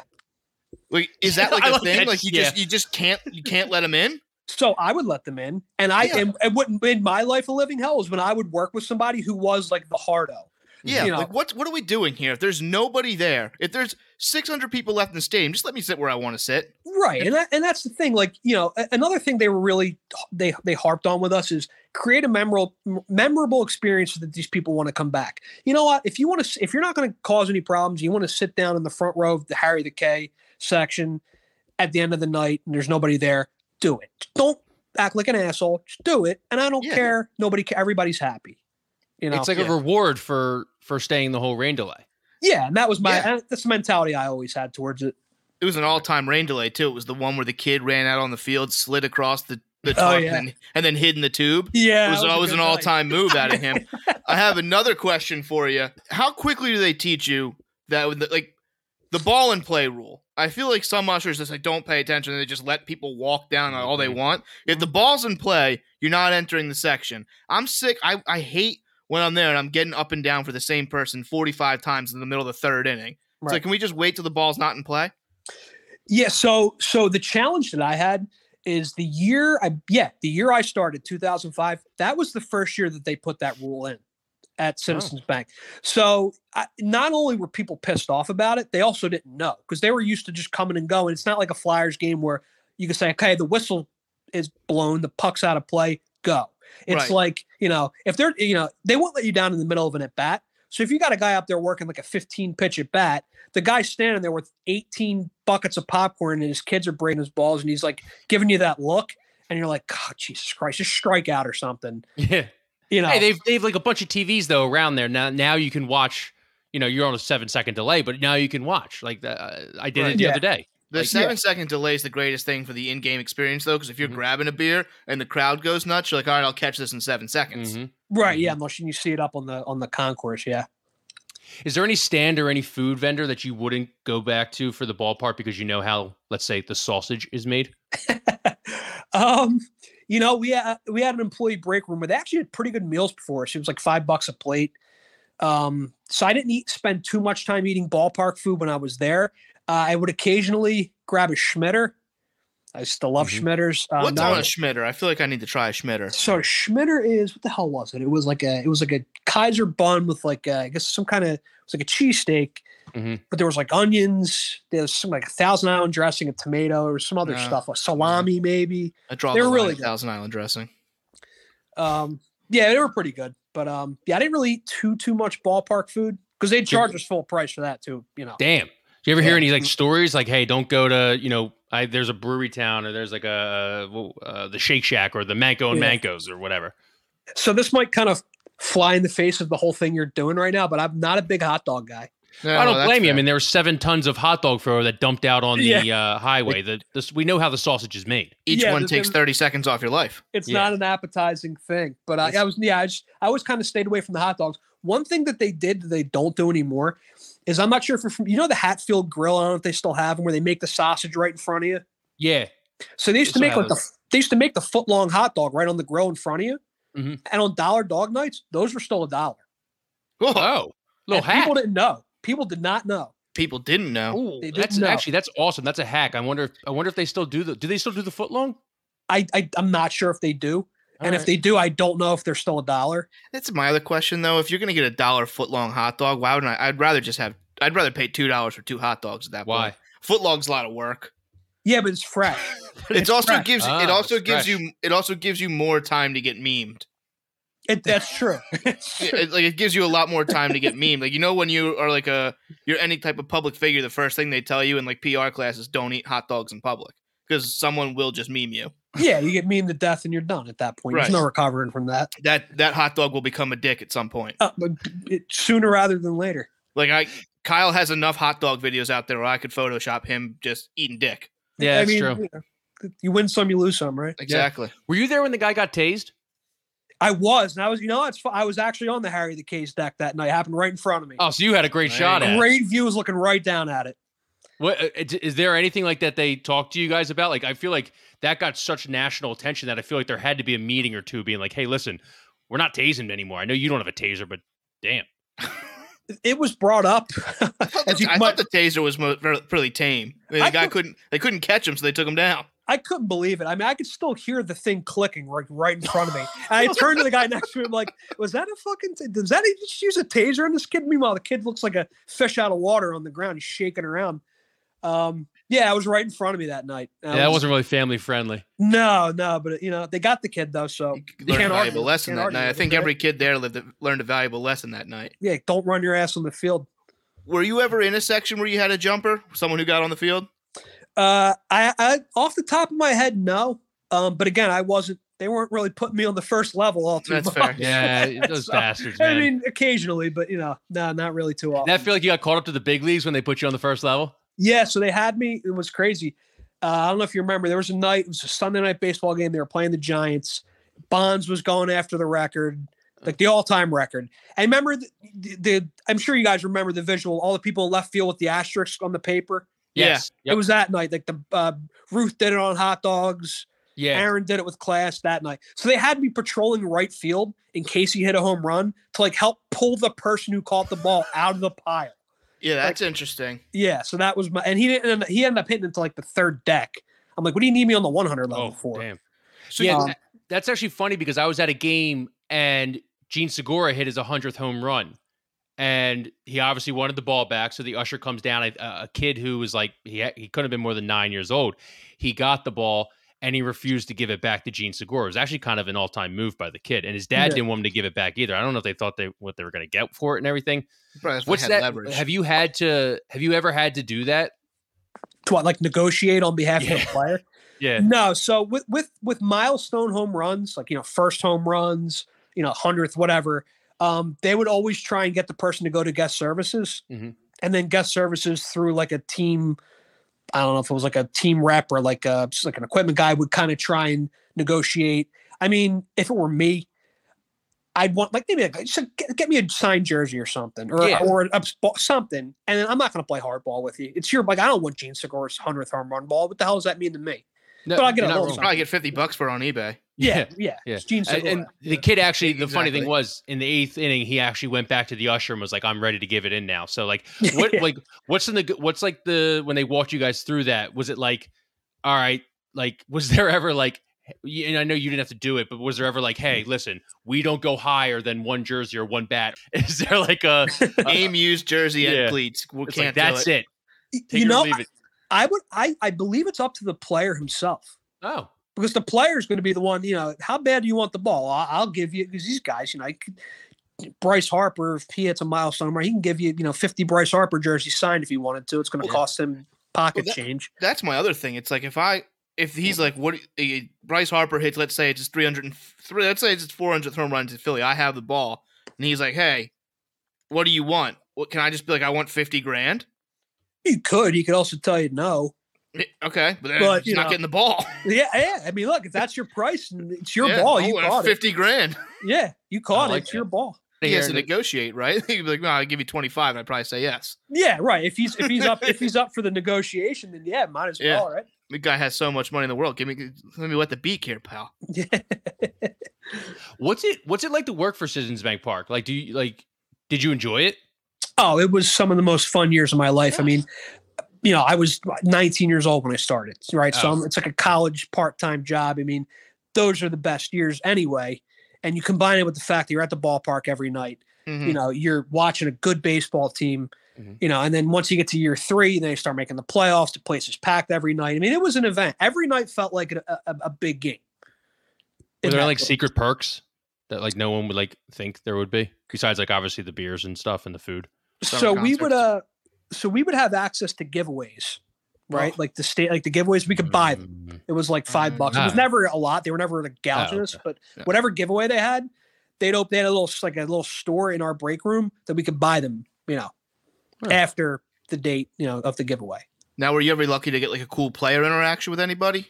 A: Like, is that like a thing?
B: that,
A: Like you
B: yeah.
A: just you just can't you can't let them in?
C: So I would let them in. And I
A: Yeah.
C: and, and what made my life a living hell was when I would work with somebody who was like the hardo.
A: Yeah,
C: You know.
A: like what what are we doing here? If there's nobody there, if there's 600 people left in the stadium, just let me sit where I want to sit.
C: Right. And that, and that's the thing. Like, you know, another thing they were really they they harped on with us is create a memorable memorable experience that these people want to come back. You know what? If you want to if you're not going to cause any problems, you want to sit down in the front row of the Harry the K section at the end of the night and there's nobody there, do it. Don't act like an asshole. Just do it. And I don't
A: Yeah.
C: care. Nobody everybody's happy. You know.
B: It's like
A: Yeah.
B: a reward for for staying the whole rain delay.
C: Yeah, and that was my
A: yeah.
C: that's the mentality I always had towards it.
A: It was an all-time rain delay too. It was the one where the kid ran out on the field, slid across the the
C: Oh, yeah.
A: and, then, and then hid in the tube.
C: Yeah.
A: It was
C: a
A: always an all-time move out of him. I have another question for you. How quickly do they teach you that like the ball and play rule? I feel like some ushers just like don't pay attention and they just let people walk down all they
B: Mhm.
A: want. If the ball's in play, you're not entering the section. I'm sick. I, I hate when I'm there and I'm getting up and down for the same person 45 times in the middle of the third inning.
C: Right.
A: like, can we just wait till the ball's not in play?
C: Yeah, so so the challenge that I had is the year I yeah, the year I started 2005, that was the first year that they put that rule in at oh. Citizens Bank. So I, not only were people pissed off about it, they also didn't know because they were used to just coming and going. It's not like a Flyers game where you can say, "Okay, the whistle is blown, the puck's out of play, go." It's
A: Right.
C: like, you know, if they're, you know, they won't let you down in the middle of an at bat. So if you got a guy up there working like a 15 pitch at bat, the guy's standing there with 18 buckets of popcorn and his kids are bringing his balls and he's like giving you that look and you're like, God, Jesus Christ, just strike out or something.
B: Yeah.
C: You know,
B: Hey, they've they've like a bunch of TVs though around there now. Now you can watch. You know, you're on a seven second delay, but now you can watch. Like uh, I did
A: Right.
B: it the
C: Yeah.
B: other day.
A: The
B: Like,
A: seven
C: yeah.
A: second delay is the greatest thing for the in game experience, though, because if you're
B: Mhm.
A: grabbing a beer and the crowd goes nuts, you're like, all right, I'll catch this in seven seconds.
B: Mhm.
C: right? Yeah, unless you see it up on the on the concourse. Yeah.
B: Is there any stand or any food vendor that you wouldn't go back to for the ballpark because you know how, let's say, the sausage is made?
C: um, you know, we had we had an employee break room where they actually had pretty good meals before us. It was like five bucks a plate. Um, so I didn't eat spend too much time eating ballpark food when I was there. Uh, I would occasionally grab a Schmitter. I still love
B: Mhm.
C: Schmitters. Uh,
A: What's
C: not-
A: on a Schmitter? I feel like I need to try a Schmitter.
C: so Schmitter is what the hell was it? It was like a it was like a Kaiser bun with like a, I guess some kind of it was like a cheesesteak,
B: Mhm.
C: but there was like onions. There was some like a thousand island dressing, a tomato, or some other
A: Yeah.
C: stuff, a salami maybe.
A: I draw
C: They
A: the
C: were really good.
A: Thousand Island dressing.
C: Um, yeah, they were pretty good, but um, yeah, I didn't really eat too too much ballpark food because they charge us full price for that too. You know,
B: Damn. Do you ever hear
C: Yeah.
B: any like stories like, hey, don't go to, you know, I, there's a brewery town or there's like a, uh, the Shake Shack or the Manco and
C: Yeah.
B: Mancos or whatever.
C: so this might kind of fly in the face of the whole thing you're doing right now, but I'm not a big hot dog guy.
A: No,
B: I don't
A: that's
B: blame you. I mean, there were seven tons of hot dog thrower that dumped out on the uh, highway. The, this, we know how the sausage is made.
A: each
C: yeah,
A: one takes 30 seconds off your life.
C: It's
B: Yeah.
C: not an appetizing thing, but I, I was yeah, I just I always kind of stayed away from the hot dogs. One thing that they did that they don't do anymore is I'm not sure if you're from, you know the Hatfield Grill. I don't know if they still have them where they make the sausage right in front of you.
B: Yeah.
C: So they used to make like
B: have
C: the they used to make the foot long hot dog right on the grill in front of you.
B: Mhm.
C: And on dollar dog nights, those were still a dollar.
A: Oh,
B: Oh, little
C: And
B: hack.
C: People didn't know. People did not know.
A: people didn't know.
B: Ooh,
C: They
B: that's
C: didn't know.
B: actually that's awesome. That's a hack. I wonder. If, I wonder if they still do the. Do they still do the foot long?
C: I, I I'm not sure if they do. And if they do, I don't know if they're still a dollar.
A: That's my other question, though. If you're going to get a dollar foot long hot dog, why wouldn't I? I'd rather just have, I'd rather pay $2 for two hot dogs at that
B: why?
A: point. Foot long's a lot of work.
C: Yeah, but it's fresh.
A: It also
C: fresh.
A: gives,
B: Ah,
A: it also gives
B: fresh.
A: you, it also gives you more time to get memed.
C: It, that's true. It's
A: Yeah,
C: true.
A: it, like it gives you a lot more time to get meme. Like you know when you are like a you're any type of public figure, the first thing they tell you in like PR classes, don't eat hot dogs in public because someone will just meme you.
C: Yeah, you get memed to death and you're done at that point. There's no recovering from that.
A: That that hot dog will become a dick at some point.
C: Uh, but it, sooner rather than later.
A: Like I, Kyle has enough hot dog videos out there where I could Photoshop him just eating dick.
B: Yeah,
C: I
B: that's
C: mean,
B: true.
C: You, know, you win some, you lose some, right?
A: Exactly.
B: Were you there when the guy got tased?
C: I was, and I was, you know, it's I was actually on the Harry the K's deck that night. It happened right in front of me.
B: Oh, so you had a great
A: There
B: shot
A: you
B: at. it.
C: Great view was looking right down at it.
B: What uh, is is there anything like that they talked to you guys about? Like, I feel like that got such national attention that I feel like there had to be a meeting or two being like, "Hey, listen, we're not tasing anymore. I know you don't have a taser, but damn."
C: It was brought up.
A: I thought, the, I
C: might-
A: thought the taser was mo- very- tame. I mean, the
C: I
A: guy
C: could-
A: couldn't. They couldn't catch him, so they took him down.
C: I couldn't believe it. I mean, I could still hear the thing clicking right, right in front of me. And I turned to the guy next to me, like, was that a fucking, t- does that he just use a taser on this kid? Meanwhile, the kid looks like a fish out of water on the ground. He's shaking around. Um, yeah, it was right in front of me that night. And I
B: Yeah, that
C: was-
B: wasn't really family friendly.
C: No, no, but you know, they got the kid though. So
A: You
C: you
A: learned a valuable
C: argue-
A: lesson
C: can't
A: that night. I think every kid there lived a, learned a valuable lesson that night.
C: yeah, don't run your ass on the field.
A: Were you ever in a section where you had a jumper? Someone who got on the field?
C: Uh, I, I off the top of my head, no. Um, but again, I wasn't. They weren't really putting me on the first level all too
A: That's
C: much.
A: fair.
B: Yeah, those
C: So,
B: bastards,
C: I mean, occasionally, but you know, no, not really too often.
B: Did that feel like you got caught up to the big leagues when they put you on the first level?
C: Yeah, so they had me. It was crazy. Uh, I don't know if you remember. There was a night. It was a Sunday night baseball game. They were playing the Giants. Bonds was going after the record, like the all-time record. And remember the, the, the I'm sure you guys remember the visual. All the people in left field with the asterisk on the paper.
A: Yeah.
B: Yes.
C: It was that night. Like the uh, Ruth did it on hot dogs.
B: Yeah.
C: Aaron did it with class that night. So they had me patrolling right field in case he hit a home run to like help pull the person who caught the ball out of the pile.
A: Yeah, that's interesting.
C: Yeah, so that was my and he didn't he ended up hitting into like the third deck. I'm like, what do you need me on the 100 level
B: Oh,
C: for?
B: damn.
A: So
B: yeah,
C: um,
B: that's actually funny because I was at a game and Jean Segura hit his 100th home run. And he obviously wanted the ball back. So the usher comes down. A, a kid who was like, he, ha- he couldn't have been more than nine years old. He got the ball and he refused to give it back to Jean Segura. It was actually kind of an all time move by the kid. And his dad
C: Yeah.
B: didn't want him to give it back either. I don't know if they thought they what they were going to get for it and everything.
A: Probably that's why
B: What's
A: had
B: that?
A: leverage.
B: Have you had to, have you ever had to do that?
C: To what, like negotiate on behalf of
B: Yeah.
C: the player?
B: Yeah.
C: No. So with with with milestone home runs, like you know, first home runs, you know, hundredth, whatever, um, they would always try and get the person to go to guest services,
B: Mhm.
C: and then guest services through like a team. I don't know if it was like a team rep or like a just like an equipment guy would kind of try and negotiate. I mean, if it were me, I'd want like maybe like, just get, get me a signed jersey or something, or
B: Yeah.
C: or a, something, and I'm not going to play hardball with you. It's your like I don't want Jean Segura's hundredth home run ball. What the hell does that mean to me?
B: No,
C: But I'll get a
B: not.
A: Probably get fifty bucks for it on eBay.
C: Yeah, yeah,
B: yeah.
C: It's Jean
B: And,
C: Segura.
B: and the kid actually, the funny thing was, in the eighth inning, he actually went back to the usher and was like, "I'm ready to give it in now." So, like, what,
C: Yeah.
B: like, what's in the, what's like the when they walked you guys through that? Was it like, all right, like, was there ever like, y- and I know you didn't have to do it, but was there ever like, hey, listen, we don't go higher than one jersey or one bat? Is there like a,
A: Aim, use jersey,
B: Yeah.
A: and cleats. We
B: it's
A: can't
B: like that's
A: it.
B: it.
C: You know,
B: leave it.
C: I would, I, I believe it's up to the player himself
B: Oh,
C: because the player is going to be the one. You know, how bad do you want the ball? I'll, I'll give you because these guys, you know, Bryce Harper, if he hits a milestone, where he can give you, you know, fifty Bryce Harper jerseys signed if he wanted to. It's going to
B: Yeah.
C: cost him pocket
A: Well, that-
C: change.
A: That's my other thing. It's like if I if he's like what Bryce Harper hits, let's say it's his 303, let's say it's his 400th home run to Philly. I have the ball, and he's like, "Hey, what do you want? What can I just be like? I want 50 grand."
C: You could. He could also tell you no.
A: Okay, but then
C: But,
A: he's
C: you
A: not
C: know,
A: getting the ball.
C: Yeah, yeah. I mean, look, if that's your price it's your
A: Yeah,
C: ball, you oh,
A: want
C: caught it.
A: 50 grand.
C: Yeah, you caught
B: like
C: it. It's your ball.
A: He has to negotiate, right? He'd be like, "No, I'll give you 25," and I'd probably say yes.
C: Yeah, right. If he's if he's up if he's up for the negotiation, then yeah, might as
A: Yeah.
C: well, right?
A: The guy has so much money in the world. Give me, let me wet the beak here, pal.
C: Yeah.
B: what's it? What's it like to work for Citizens Bank Park? Like, do you like? Did you enjoy it?
C: Oh, it was some of the most fun years of my life. I mean, you know, I was 19 years old when I started, right? So
B: Oh.
C: I'm- it's like a college part-time job. I mean, those are the best years anyway. And you combine it with the fact that you're at the ballpark every night.
A: Mhm.
C: You know, you're watching a good baseball team.
B: Mhm.
C: You know, and then once you get to year three, then you start making the playoffs. The place is packed every night. I mean, it was an event. Every night felt like a, a, a big game.
B: Were there like
C: place.
B: secret perks? that like no one would like think there would be besides like obviously the beers and stuff and the food.
A: Summer
C: so we would uh so we would have access to giveaways right like the state like the giveaways we could buy them
B: Mm,
C: it was like five bucks it was
B: Ah.
C: never a lot they were never like gouging
B: Oh,
C: us
B: okay.
C: but
A: Yeah.
C: whatever giveaway they had they'd open they had a little like a little store in our break room that we could buy them you know
B: Huh.
C: after the date you know of the giveaway
A: Now, were you ever lucky to get like a cool player interaction with anybody?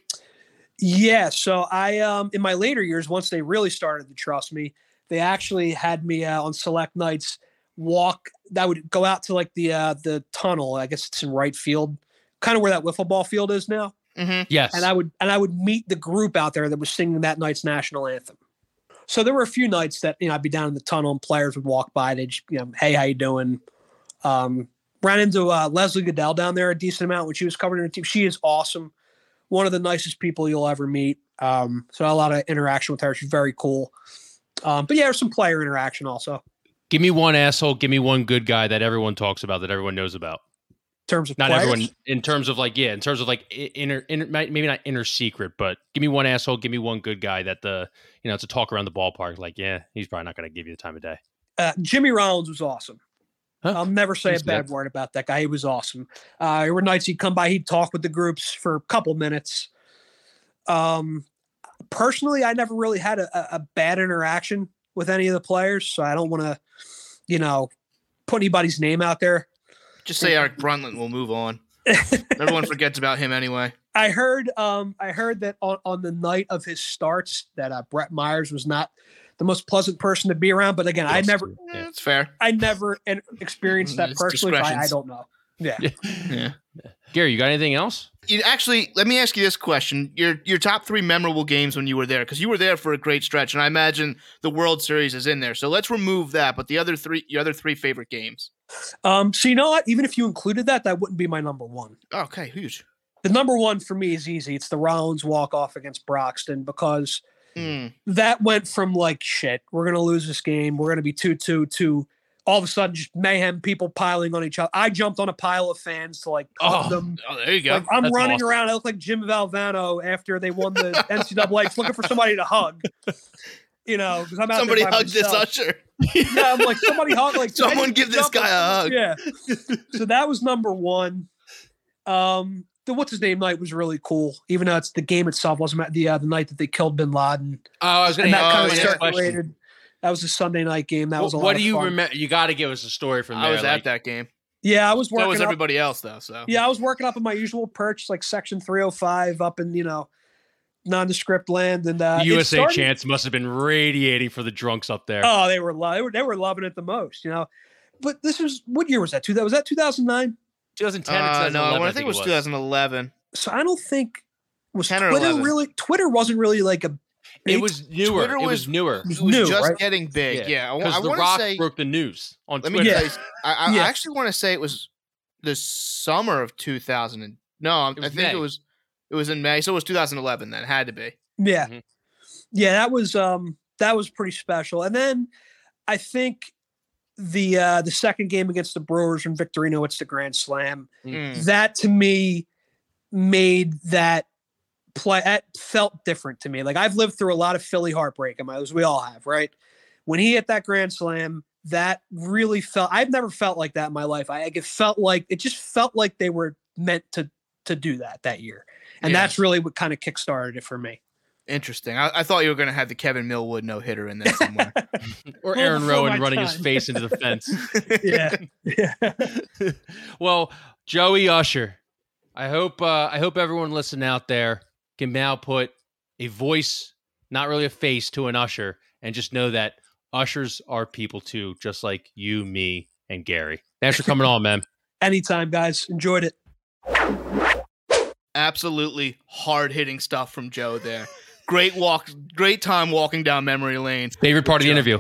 C: Yeah, so I um in my later years, once they really started to trust me, they actually had me uh, on select nights walk. I would go out to like the uh the tunnel. I guess it's in right field, kind of where that wiffle ball field is now.
A: Mm-hmm.
B: Yes.
C: And I would and I would meet the group out there that was singing that night's national anthem. So there were a few nights that you know I'd be down in the tunnel and players would walk by. They'd just, you know, hey, how you doing? Um, ran into uh, Leslie Gudel down there a decent amount when she was covering her team. She is awesome, one of the nicest people you'll ever meet. Um, so a lot of interaction with her. She's very cool. Um, but yeah, there's some player interaction also
B: give me one asshole. Give me one good guy that everyone talks about that everyone knows about.
C: in terms of
B: Not
C: players.
B: everyone in terms of like yeah, in terms of like inner, inner maybe not inner secret, but give me one asshole. Give me one good guy that the you know it's a talk around the ballpark. Like yeah, he's probably not going to give you the time of day.
C: Uh, Jimmy Rollins was awesome.
B: Huh?
C: I'll never say a bad
B: that?
C: word about that guy. He was awesome. Uh, there were nights he'd come by, he'd talk with the groups for a couple minutes. Um, personally, I never really had a- a bad interaction with any of the players, so I don't want to, you know, put anybody's name out there.
A: Just say Eric Bruntlett. We'll move on. Everyone forgets about him anyway.
C: I heard, um, I heard that on, on the night of his starts, that uh, Brett Myers was not the most pleasant person to be around. But again, I never,
B: Yeah.
A: It's fair.
C: I never experienced that
A: It's
C: personally. I, I don't know. Yeah.
A: Yeah.
B: Gary, you got anything else?
A: You actually, let me ask you this question: your your top three memorable games when you were there, because you were there for a great stretch, and I imagine the World Series is in there. So let's remove that. But the other three, your other three favorite games.
C: Um, so you know what? Even if you included that, that wouldn't be my number one.
A: Okay, huge.
C: The number one for me is easy. It's the Rollins walk off against Broxton because
A: Mm.
C: that went from like shit, we're gonna lose this game, we're gonna be two two to all of a sudden just mayhem, people piling on each other. I jumped on a pile of fans to like
B: Oh,
C: them.
A: Oh, there you go.
C: Like, I'm
B: That's
C: running
B: awesome.
C: around. I look like Jim Valvano after they won the NCAA, looking for somebody to hug. You know, because I'm out
A: Somebody hug this usher.
C: Yeah, I'm like somebody hug like
A: Someone give this guy a hug.
C: Yeah. so that was number one. Um, the what's his name night was really cool, even though it's the game itself wasn't the uh, the night that they killed Bin Laden,
B: Oh, I was going
C: and
B: to
C: that kind of circulated. That was a Sunday night game. That was a
B: What,
C: lot
B: what
C: of
B: do you remember? You got to give us a story from there.
A: I was
B: like-
A: at that game.
C: Yeah, I was
A: So
C: working.
A: was
C: up,
A: everybody else though. So
C: yeah, I was working up in my usual perch, like section 305, up in you know nondescript land, and uh,
B: The USA
C: started-
B: chants must have been radiating for the drunks up there.
C: Oh, they were lo- they were they were loving it the most, you know. But this was what year was that? Two that was that 2009.
B: 2010
A: uh,
B: 2011,
A: no, I think it was 2011.
C: So I don't think was
A: 10 or
C: Twitter
A: 11.
C: really. Twitter wasn't really like a.
B: It was newer.
A: Twitter
B: it was,
A: was-
B: newer.
C: It was new,
A: just
C: right?
A: getting big. Yeah, I,
B: because The Rock
A: say.
B: broke the news on
A: Let me
B: Twitter.
A: tell I, I,
C: Yeah.
A: I actually want to say it was the summer of 2000. And, no, I think
B: May.
A: it was it was in May, so it was 2011. Then it had to be.
C: Yeah,
B: Mhm.
C: yeah, that was um that was pretty special. And then I think the uh the second game against the Brewers when Victorino it's the grand slam.
A: Mm.
C: That to me made that play that felt different to me. Like I've lived through a lot of Philly heartbreak, am I- as we all have, right? When he hit that grand slam, that really felt I've never felt like that in my life. I it felt like it just felt like they were meant to to do that that year. And
A: Yeah.
C: that's really what kind of kickstarted it for me.
A: Interesting. I, I thought you were going to have the Kevin Millwood no hitter in there somewhere.
B: Or Aaron
C: before
B: Rowand
C: my
B: running his face into the fence.
C: yeah. yeah.
B: well, Joey Usher, I hope uh, I hope everyone listening out there can now put a voice, not really a face, to an usher, and just know that ushers are people too, just like you, me, and Gary. Thanks for coming on, man.
C: Anytime, guys. Enjoyed it.
A: Absolutely hard hitting stuff from Joe there. Great walk, great time walking down memory lane.
B: Favorite part of the
A: job.
B: interview.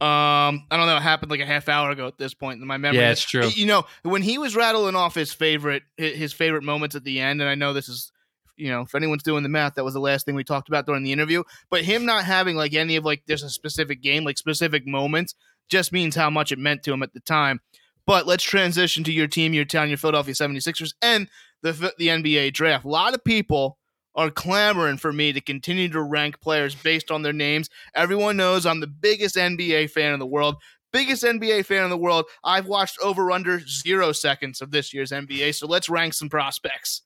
A: Um, I don't know. It happened like a half hour ago at this point in my memory.
B: Yeah, it's true.
A: You know, when he was rattling off his favorite his favorite moments at the end, and I know this is, you know, if anyone's doing the math, that was the last thing we talked about during the interview. But him not having like any of like there's a specific game, like specific moments, just means how much it meant to him at the time. But let's transition to your team, your town, your Philadelphia 76ers, and the the NBA draft. A lot of people are clamoring for me to continue to rank players based on their names. Everyone knows I'm the biggest NBA fan in the world. Biggest NBA fan in the world. I've watched over under zero seconds of this year's NBA. So let's rank some prospects.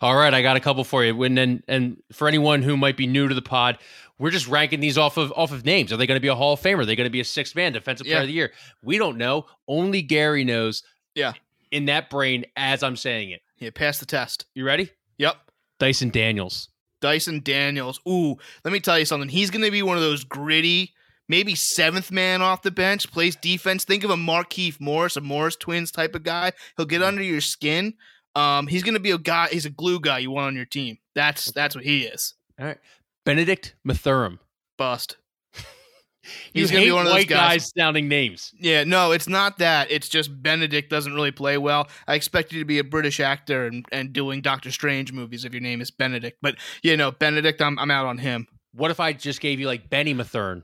B: All right, I got a couple for you. And and for anyone who might be new to the pod, we're just ranking these off of off of names. Are they going to be a Hall of Famer? Are they going to be a sixth man defensive player
A: Yeah.
B: of the year? We don't know. Only Gary knows.
A: Yeah.
B: In that brain, as I'm saying it.
A: Yeah, pass the test.
B: You ready?
A: Yep.
B: Dyson Daniels.
A: Dyson Daniels. Ooh, let me tell you something. He's going to be one of those gritty, maybe seventh man off the bench, plays defense. Think of a Markieff Morris, a Morris twins type of guy. He'll get under your skin. Um, he's going to be a guy. He's a glue guy you want on your team. That's that's what he is.
B: All right. Benedict Mathurin.
A: Bust. He's gonna be one of those guys.
B: guys sounding names.
A: Yeah, no, it's not that. It's just Benedict doesn't really play well. I expect you to be a British actor and, and doing Doctor Strange movies if your name is Benedict. But you know, Benedict, I'm I'm out on him.
B: What if I just gave you like Benny Mathern?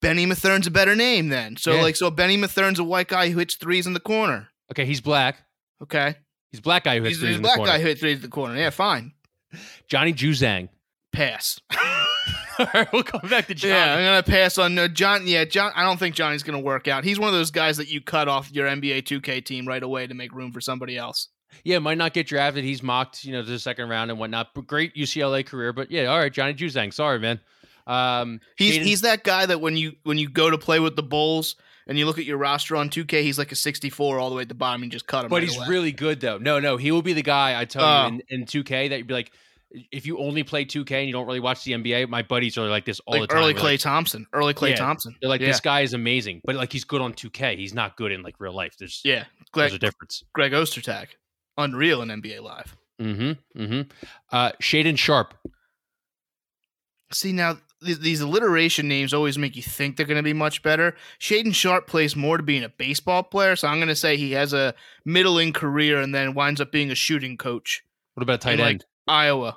A: Benny Mathern's a better name then. So
B: Yeah.
A: like so Benny Mathern's a white guy who hits threes in the corner.
B: Okay, he's black.
A: Okay.
B: He's a black guy who hits
A: He's,
B: threes
A: he's
B: in the
A: black
B: corner.
A: guy who hits threes in the corner. Yeah, fine.
B: Johnny Juzang.
A: Pass.
B: All right, we'll come back to Johnny.
A: Yeah, I'm gonna pass on John. Yeah, John. I don't think Johnny's gonna work out. He's one of those guys that you cut off your NBA 2K team right away to make room for somebody else.
B: Yeah, might not get drafted. He's mocked, you know, to the second round and whatnot. But great UCLA career. But yeah, all right, Johnny Juzang. Sorry, man. Um,
A: He's he's that guy that when you when you go to play with the Bulls and you look at your roster on 2K, he's like a 64 all the way at the bottom. You just cut him.
B: but
A: right
B: he's
A: away.
B: really good though. No, no, he will be the guy I tell
A: Oh.
B: you in, in 2K that you'd be like, if you only play 2K and you don't really watch the NBA, my buddies are like this all
A: like
B: the time.
A: early Klay
B: like,
A: Thompson. Early Klay
B: Yeah.
A: Thompson.
B: they're like
A: yeah.
B: this guy is amazing, but like he's good on 2K. He's not good in like real life. There's
A: Yeah,
B: there's a difference.
A: Greg Ostertag, unreal in NBA Live.
B: Mm-hmm. Mm-hmm. Uh, Shaedon Sharpe.
A: See now, th- these alliteration names always make you think they're going to be much better. Shaedon Sharpe plays more to being a baseball player, so I'm going to say he has a middling career and then winds up being a shooting coach.
B: What about tight
A: in, like,
B: end?
A: Iowa.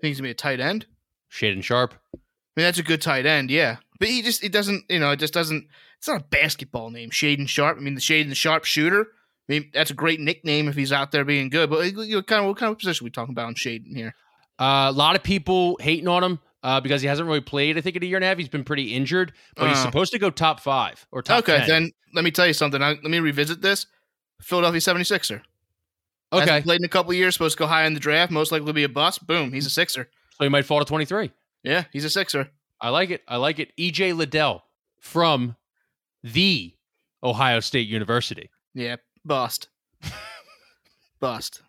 A: Think he's gonna be a tight end.
B: Shaedon Sharpe.
A: I mean, that's a good tight end, yeah. But he just it doesn't, you know, it just doesn't. It's not a basketball name, Shaedon Sharpe. I mean, the Shaedon Sharpe shooter. I mean, that's a great nickname if he's out there being good. But you know, kind of what kind of position are we talking about in Shaedon here?
B: Uh, a lot of people hating on him uh, because he hasn't really played. I think in a year and a half, he's been pretty injured, but he's
A: Uh.
B: supposed to go top five or top
A: okay,
B: 10.
A: then let me tell you something. I, let me revisit this. Philadelphia 76er.
B: okay,
A: Hasn't played in a couple years. Supposed to go high in the draft. Most likely be a bust. Boom. He's a Sixer.
B: so he might fall to twenty three.
A: Yeah, he's a Sixer.
B: I like it. I like it. EJ Liddell from the Ohio State University.
A: Yeah, bust. bust.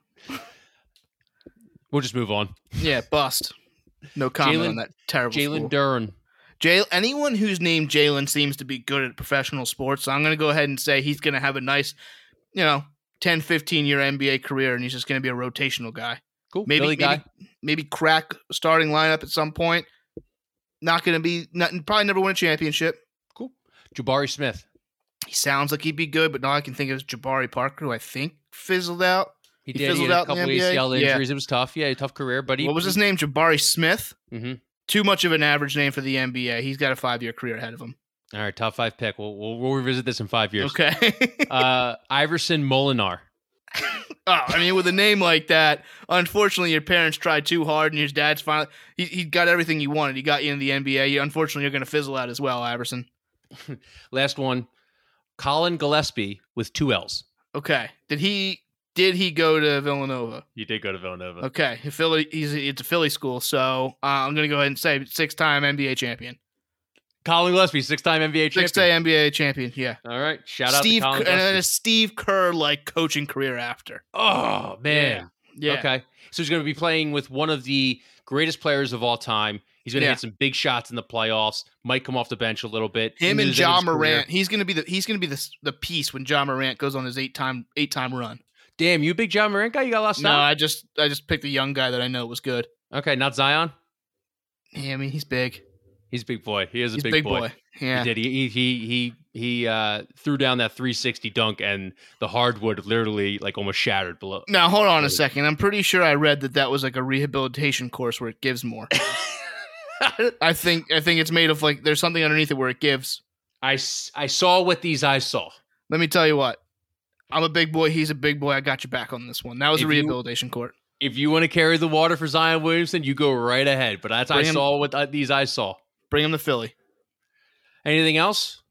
B: We'll just move on.
A: Yeah, bust. No comment
B: Jalen-
A: on that terrible.
B: Jalen Duren.
A: Jay, anyone who's named Jalen seems to be good at professional sports. So I'm going to go ahead and say he's going to have a nice, you know, 10, 15 year NBA career, and he's just going to be a rotational guy.
B: Cool.
A: Maybe,
B: Philly guy.
A: maybe, maybe crack starting lineup at some point. Not going to be, not, probably never win a championship.
B: Cool. Jabari Smith.
A: He sounds like he'd be good, but now I can think of Jabari Parker, who I think fizzled out.
B: He,
A: He
B: did. He
A: fizzled
B: had a
A: out in the
B: couple
A: NBA?
B: ACL
A: Yeah.
B: injuries. It was tough. Yeah, tough career. But he,
A: what was his name? Jabari Smith.
B: hmm
A: Too much of an average name for the NBA. He's got a five year career ahead of him.
B: All right, top five pick. We'll, we'll, we'll revisit this in five years.
A: Okay.
B: Uh, Iverson Molinar.
A: Oh, I mean, with a name like that, unfortunately, your parents tried too hard, and your dad's finally he, he got everything you wanted. He got you in the NBA. You, unfortunately, you're going to fizzle out as well, Iverson.
B: Last one, Collin Gillespie with two L's.
A: Okay, did he did he go to Villanova?
B: You did go to Villanova.
A: Okay, Philly. He's it's a Philly school, so uh, I'm going to go ahead and say six time NBA champion,
B: Collin Gillespie, six-time NBA champion.
A: Six-time NBA champion. Yeah,
B: All right, shout out
A: Steve
B: to Collin
A: Kerr, and then a Steve Kerr like coaching career after.
B: Oh man.
A: Yeah,
B: Okay. So he's going to be playing with one of the greatest players of all time. He's going to
A: Yeah.
B: hit some big shots in the playoffs. Might come off the bench a little bit.
A: him and
B: his end of
A: John
B: his career.
A: Morant. He's going to be the he's going to be the the piece when John Morant goes on his eight time eight time run.
B: Damn, you big John Morant guy? You got lost?
A: No. I just I just picked a young guy that I know was good.
B: Okay, not Zion.
A: Yeah, I mean he's big.
B: He's a big boy. He is a big,
A: big
B: boy.
A: boy. Yeah.
B: He did. He he he he, he uh, threw down that 360 dunk, and the hardwood literally like almost shattered below.
A: Now hold on a second. I'm pretty sure I read that that was like a rehabilitation course where it gives more. I think I think it's made of like there's something underneath it where it gives.
B: I I saw what these eyes saw.
A: Let me tell you what. I'm a big boy. He's a big boy. I got you back on this one. That was a
B: If you-
A: rehabilitation court.
B: If you want to carry the water for Zion Williamson, you go right ahead. But that's I
A: him-
B: saw what uh, these eyes saw.
A: Bring him to Philly
B: Anything else?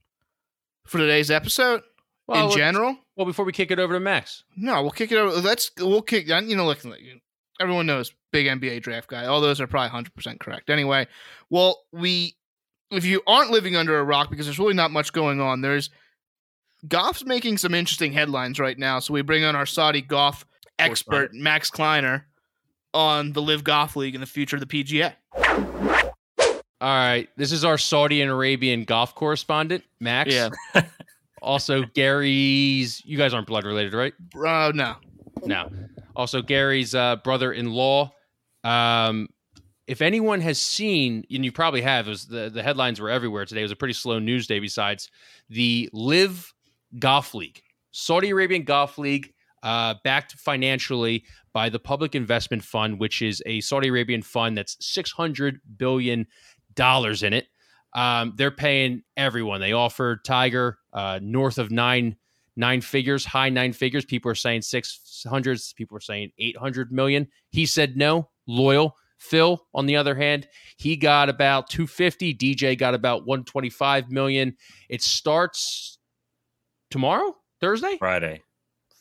A: for today's episode.
B: Well,
A: in general,
B: Well, before we kick it over to Max,
A: no, we'll kick it over. Let's we'll kick. You know, look, everyone knows big NBA draft guy. All those are probably hundred percent correct. Anyway, well, we if you aren't living under a rock because there's really not much going on. There's golf's making some interesting headlines right now. So we bring on our Saudi golf expert Max Kleiner on the LIV Golf League and the future of the PGA.
B: all right, this is our Saudi and Arabian golf correspondent, Max. Yeah. Also, Gary's. You guys aren't blood related, right?
A: Uh, no.
B: No. Also, Gary's uh, brother-in-law. Um, if anyone has seen, and you probably have, it was the, the headlines were everywhere today. It was a pretty slow news day. Besides the LIV Golf League, Saudi Arabian Golf League, uh, backed financially by the Public Investment Fund, which is a Saudi Arabian fund that's six hundred billion dollars in it. Um, they're paying everyone. They offered Tiger uh, north of nine nine figures, high nine figures. People are saying six hundreds. People are saying eight hundred million. He said no. Loyal. Phil, on the other hand, he got about 250. DJ got about 125 million. It starts tomorrow, Thursday?
D: Friday.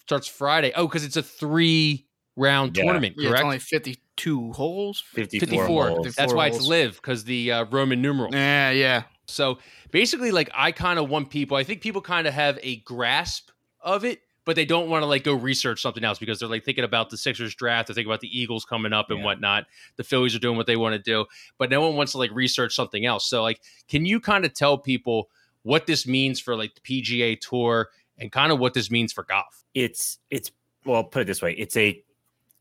B: Starts Friday. Oh, because it's a three round
D: Yeah.
B: tournament,
A: Yeah, it's only 52 holes.
D: 54.
B: 54.
D: holes.
B: That's
A: 54
B: why it's LIV because the uh, Roman numeral.
A: Yeah, yeah.
B: So basically, like I kind of want people. I think people kind of have a grasp of it, but they don't want to like go research something else because they're like thinking about the Sixers draft. They're thinking about the Eagles coming up and
D: Yeah.
B: whatnot. The Phillies are doing what they want to do, but no one wants to like research something else. So like, can you kind of tell people what this means for like the PGA Tour and kind of what this means for golf?
D: It's it's well, put it this way. It's a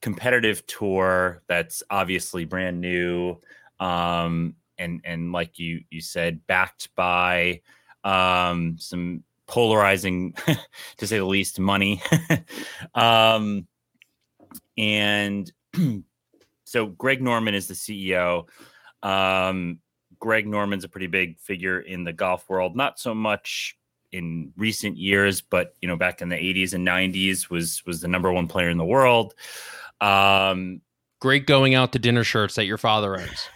D: competitive tour that's obviously brand new. Um and and like you you said, backed by um some polarizing to say the least money. um and so Greg Norman is the CEO. Um, Greg Norman's a pretty big figure in the golf world, not so much in recent years, but you know, back in the 80s and 90s was was the number one player in the world. Um,
B: Great going out to dinner shirts that your father owns.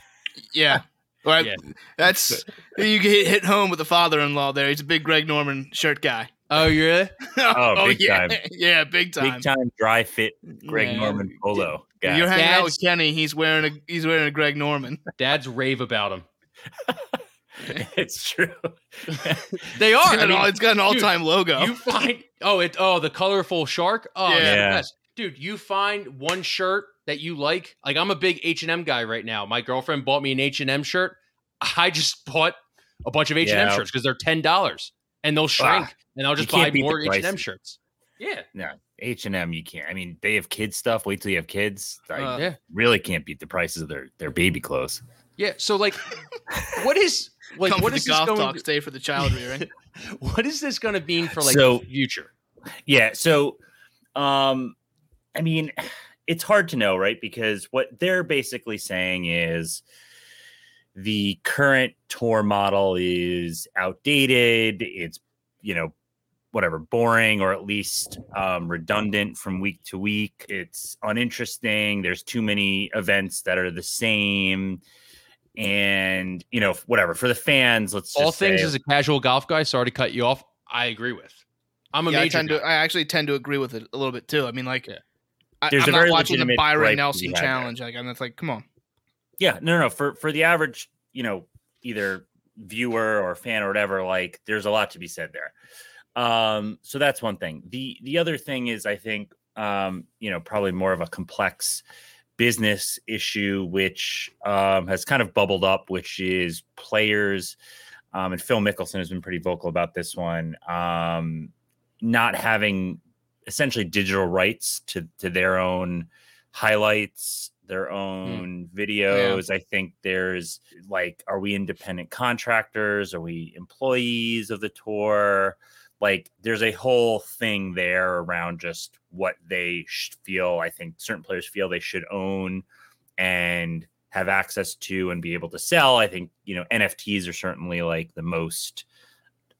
A: Yeah. Well,
B: Yeah.
A: That's you get hit, hit home with the father-in-law there. He's a big Greg Norman shirt guy.
B: Oh, you really?
D: Oh, big
A: yeah.
D: time.
A: Yeah, big time.
D: big time dry fit Greg
A: Yeah.
D: Norman polo guy.
A: You're hanging out with Kenny. He's wearing a he's wearing a Greg Norman.
B: Dads rave about him.
D: it's true.
B: They are.
A: It's
B: I
A: got, an,
B: mean,
A: all, it's got an all-time logo.
B: You find oh it oh the colorful shark oh
A: Yeah.
B: dude you find one shirt that you like like I'm a big H and M guy right now. My girlfriend bought me an H and M shirt. I just bought a bunch of H and M shirts because they're ten dollars and they'll shrink and I'll just buy more H and M shirts. Yeah,
D: no, H and M, you can't. I mean, they have kids stuff. Wait till you have kids. I
A: Uh,
B: yeah,
D: really can't beat the prices of their their baby clothes.
B: Yeah. So like, what is like
A: Come
B: what
A: for
B: is this
A: golf
B: going?
A: talk, stay for the child rearing.
B: what is this going to mean for like
D: So-
B: the future?
D: Yeah. So, um, I mean, it's hard to know, right? Because what they're basically saying is the current tour model is outdated. It's, you know, whatever, boring or at least um, redundant from week to week. It's uninteresting. There's too many events that are the same. And, you know, whatever for the fans, let's just
B: All things
D: say-
B: as a casual golf guy. Sorry to cut you off. I agree with. I'm a
A: yeah, I
B: major.
A: tend to. I actually tend to agree with it a little bit too. I mean, like,
B: Yeah.
A: I,
D: There's
A: I'm
D: a
A: not
D: very
A: watching the
D: legitimate
A: Byron
D: gripe to be
A: Nelson
D: had there.
A: challenge. Like, and it's like, come on.
D: Yeah, no, no, no. For for the average, you know, either viewer or fan or whatever, like there's a lot to be said there. Um, so that's one thing. The the other thing is I think um, you know, probably more of a complex business issue which um has kind of bubbled up, which is players um and Phil Mickelson has been pretty vocal about this one. Um not having essentially digital rights to to their own highlights, their own videos. I think there's like, are we independent contractors? Are we employees of the tour? Like, there's a whole thing there around just what they sh- feel. I think certain players feel they should own and have access to and be able to sell. I think, you know, NFTs are certainly like the most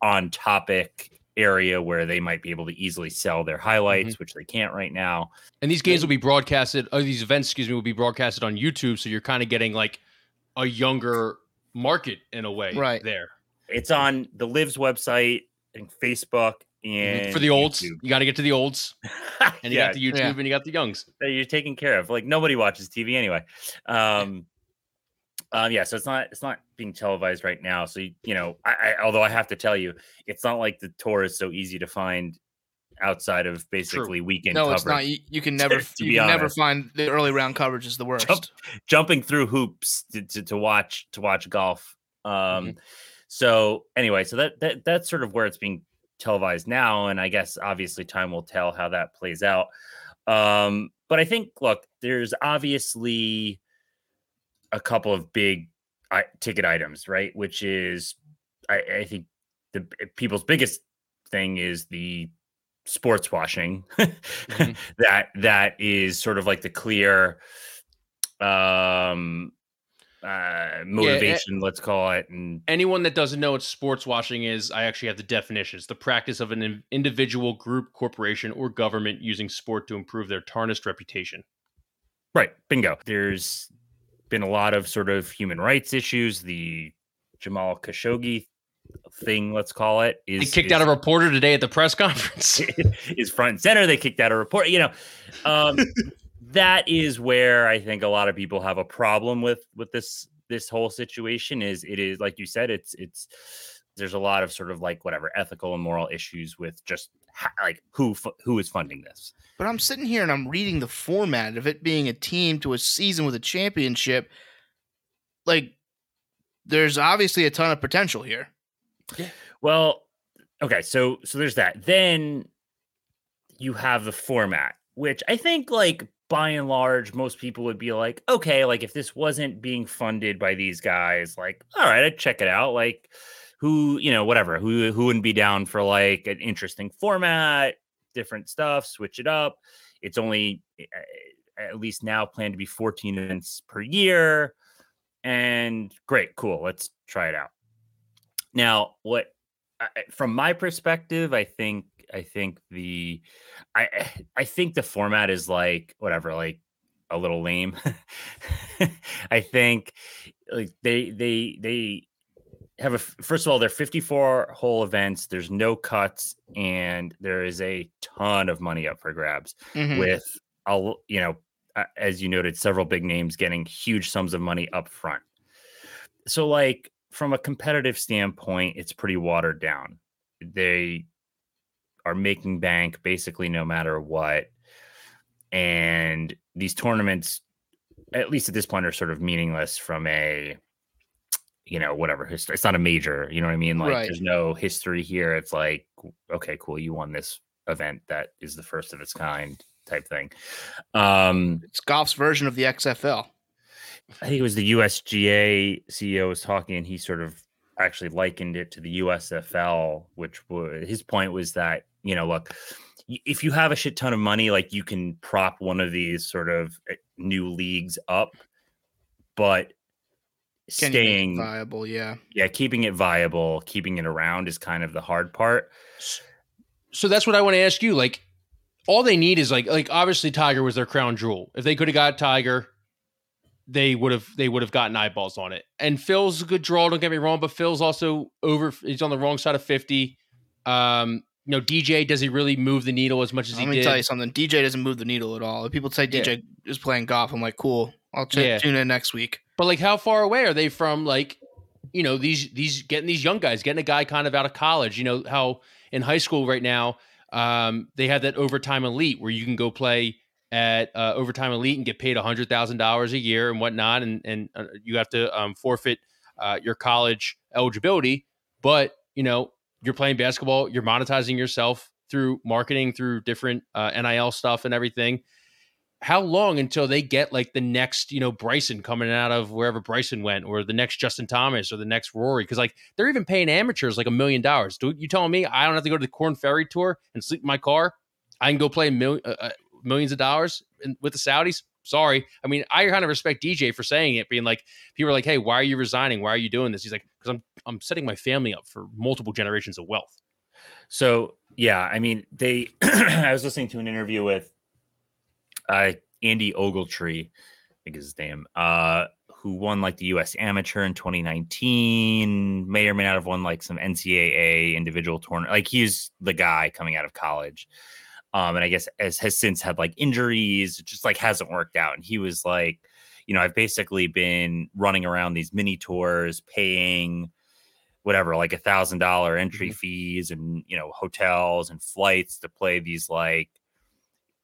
D: on topic area where they might be able to easily sell their highlights, mm-hmm. which they can't right now.
B: And these games will be broadcasted. Or these events, excuse me, will be broadcasted on YouTube. So you're kind of getting like a younger market in a way,
A: Right.
B: there.
D: It's on the LIV's website and Facebook and
B: For the olds,
D: YouTube.
B: you got to get to the olds, and you
D: yeah,
B: got the YouTube,
A: yeah.
B: and you got the youngs.
D: that you're taking care of. Like nobody watches TV anyway. Um, um, yeah, so it's not it's not being televised right now. So you, you know, I, I although I have to tell you, it's not like the tour is so easy to find outside of basically weekend
A: No,
D: coverage.
A: it's not. You, you can never.
D: to
A: you
D: be
A: can never find the early round coverage is the worst.
D: Jump- Jumping through hoops to, to, to watch to watch golf. Um,
B: Mhm.
D: So anyway, so that that that's sort of where it's being televised now, and I guess obviously time will tell how that plays out. Um, but I think look, there's obviously a couple of big I, ticket items, right? Which is, I, I think, the people's biggest thing is the sports washing that that is sort of like the clear um uh motivation let's call it and
B: Anyone that doesn't know what sports washing is, I actually have the definition. It's the practice of an in- individual, group, corporation, or government using sport to improve their tarnished reputation.
D: Right, bingo. There's been a lot of sort of human rights issues. The Jamal Khashoggi thing, let's call it,
B: They kicked
D: is,
B: out a reporter today at the press conference.
D: is front and center. They kicked out a report. You know, um, that is where I think a lot of people have a problem with with this this whole situation. Is it is like you said, it's it's there's a lot of sort of like whatever ethical and moral issues with just ha- like who fu- who is funding this.
A: But I'm sitting here and I'm reading the format of it being a team to a season with a championship. Like, there's obviously a ton of potential here. Yeah.
D: Well, okay, so so there's that. Then you have the format, which I think like by and large most people would be like, okay, like if this wasn't being funded by these guys, like all right, I'd check it out. Like who, you know, whatever, who who wouldn't be down for like an interesting format, different stuff, switch it up. It's only eh, at least now planned to be 14 events per year. And great, cool. Let's try it out. Now, what from my perspective, I think I think the I I think the format is like whatever, like a little lame. I think like they they they have a first of all they're 54 whole events there's no cuts and there is a ton of money up for grabs
A: Mhm.
D: with a you know as you noted several big names getting huge sums of money up front so like from a competitive standpoint it's pretty watered down they are making bank basically no matter what and these tournaments at least at this point are sort of meaningless from a you know whatever history it's not a major you know what i mean like
A: Right.
D: there's no history here it's like okay cool you won this event that is the first of its kind type thing um
A: It's golf's version of the XFL.
D: I think it was the USGA CEO was talking, and he sort of actually likened it to the USFL, which was his point was that you know, look, if you have a shit ton of money, like you can prop one of these sort of uh, new leagues up, but
A: Can you make it
D: staying,
A: viable? Yeah.
D: yeah, keeping it viable, keeping it around is kind of the hard part.
B: so that's what I want to ask you. Like, all they need is like, like obviously Tiger was their crown jewel. If they could have got Tiger, they would have they would have gotten eyeballs on it. And Phil's a good draw. Don't get me wrong, but Phil's also over. He's on the wrong side of fifty. Um, you know, DJ does he really move the needle as much as he
A: Let me tell you something. DJ doesn't move the needle at all. If people say
B: Yeah.
A: DJ is playing golf, I'm like, cool. I'll ch-
B: Yeah.
A: tune in next week.
B: But like, how far away are they from like, you know, these these getting these young guys, getting a guy kind of out of college? You know how in high school right now, um, they have that overtime elite where you can go play at uh, overtime elite and get paid a hundred thousand dollars a year and whatnot, and and uh, you have to um, forfeit uh, your college eligibility. But you know, you're playing basketball, you're monetizing yourself through marketing, through different uh, NIL stuff and everything how long until they get like the next, you know, Bryson coming out of wherever Bryson went, or the next Justin Thomas, or the next Rory? Because like they're even paying amateurs like a million dollars. Do you telling me I don't have to go to the Korn Ferry Tour and sleep in my car? I can go play mil- uh, uh, millions of dollars in, with the Saudis. Sorry, I mean I kind of respect DJ for saying it, being like people are like, "Hey, why are you resigning? Why are you doing this?" He's like, "Because I'm I'm setting my family up for multiple generations of wealth."
D: So yeah, I mean, they. I was listening to an interview with uh, Andy Ogletree, I think is his name, uh, who won like the U.S. Amateur in 2019. May or may not have won like some NCAA individual tournament. Like he's the guy coming out of college, um, and I guess as has since had like injuries, it just like hasn't worked out. And he was like, you know, I've basically been running around these mini tours, paying whatever, like a thousand dollar entry
A: Mm-hmm.
D: fees and you know hotels and flights to play these like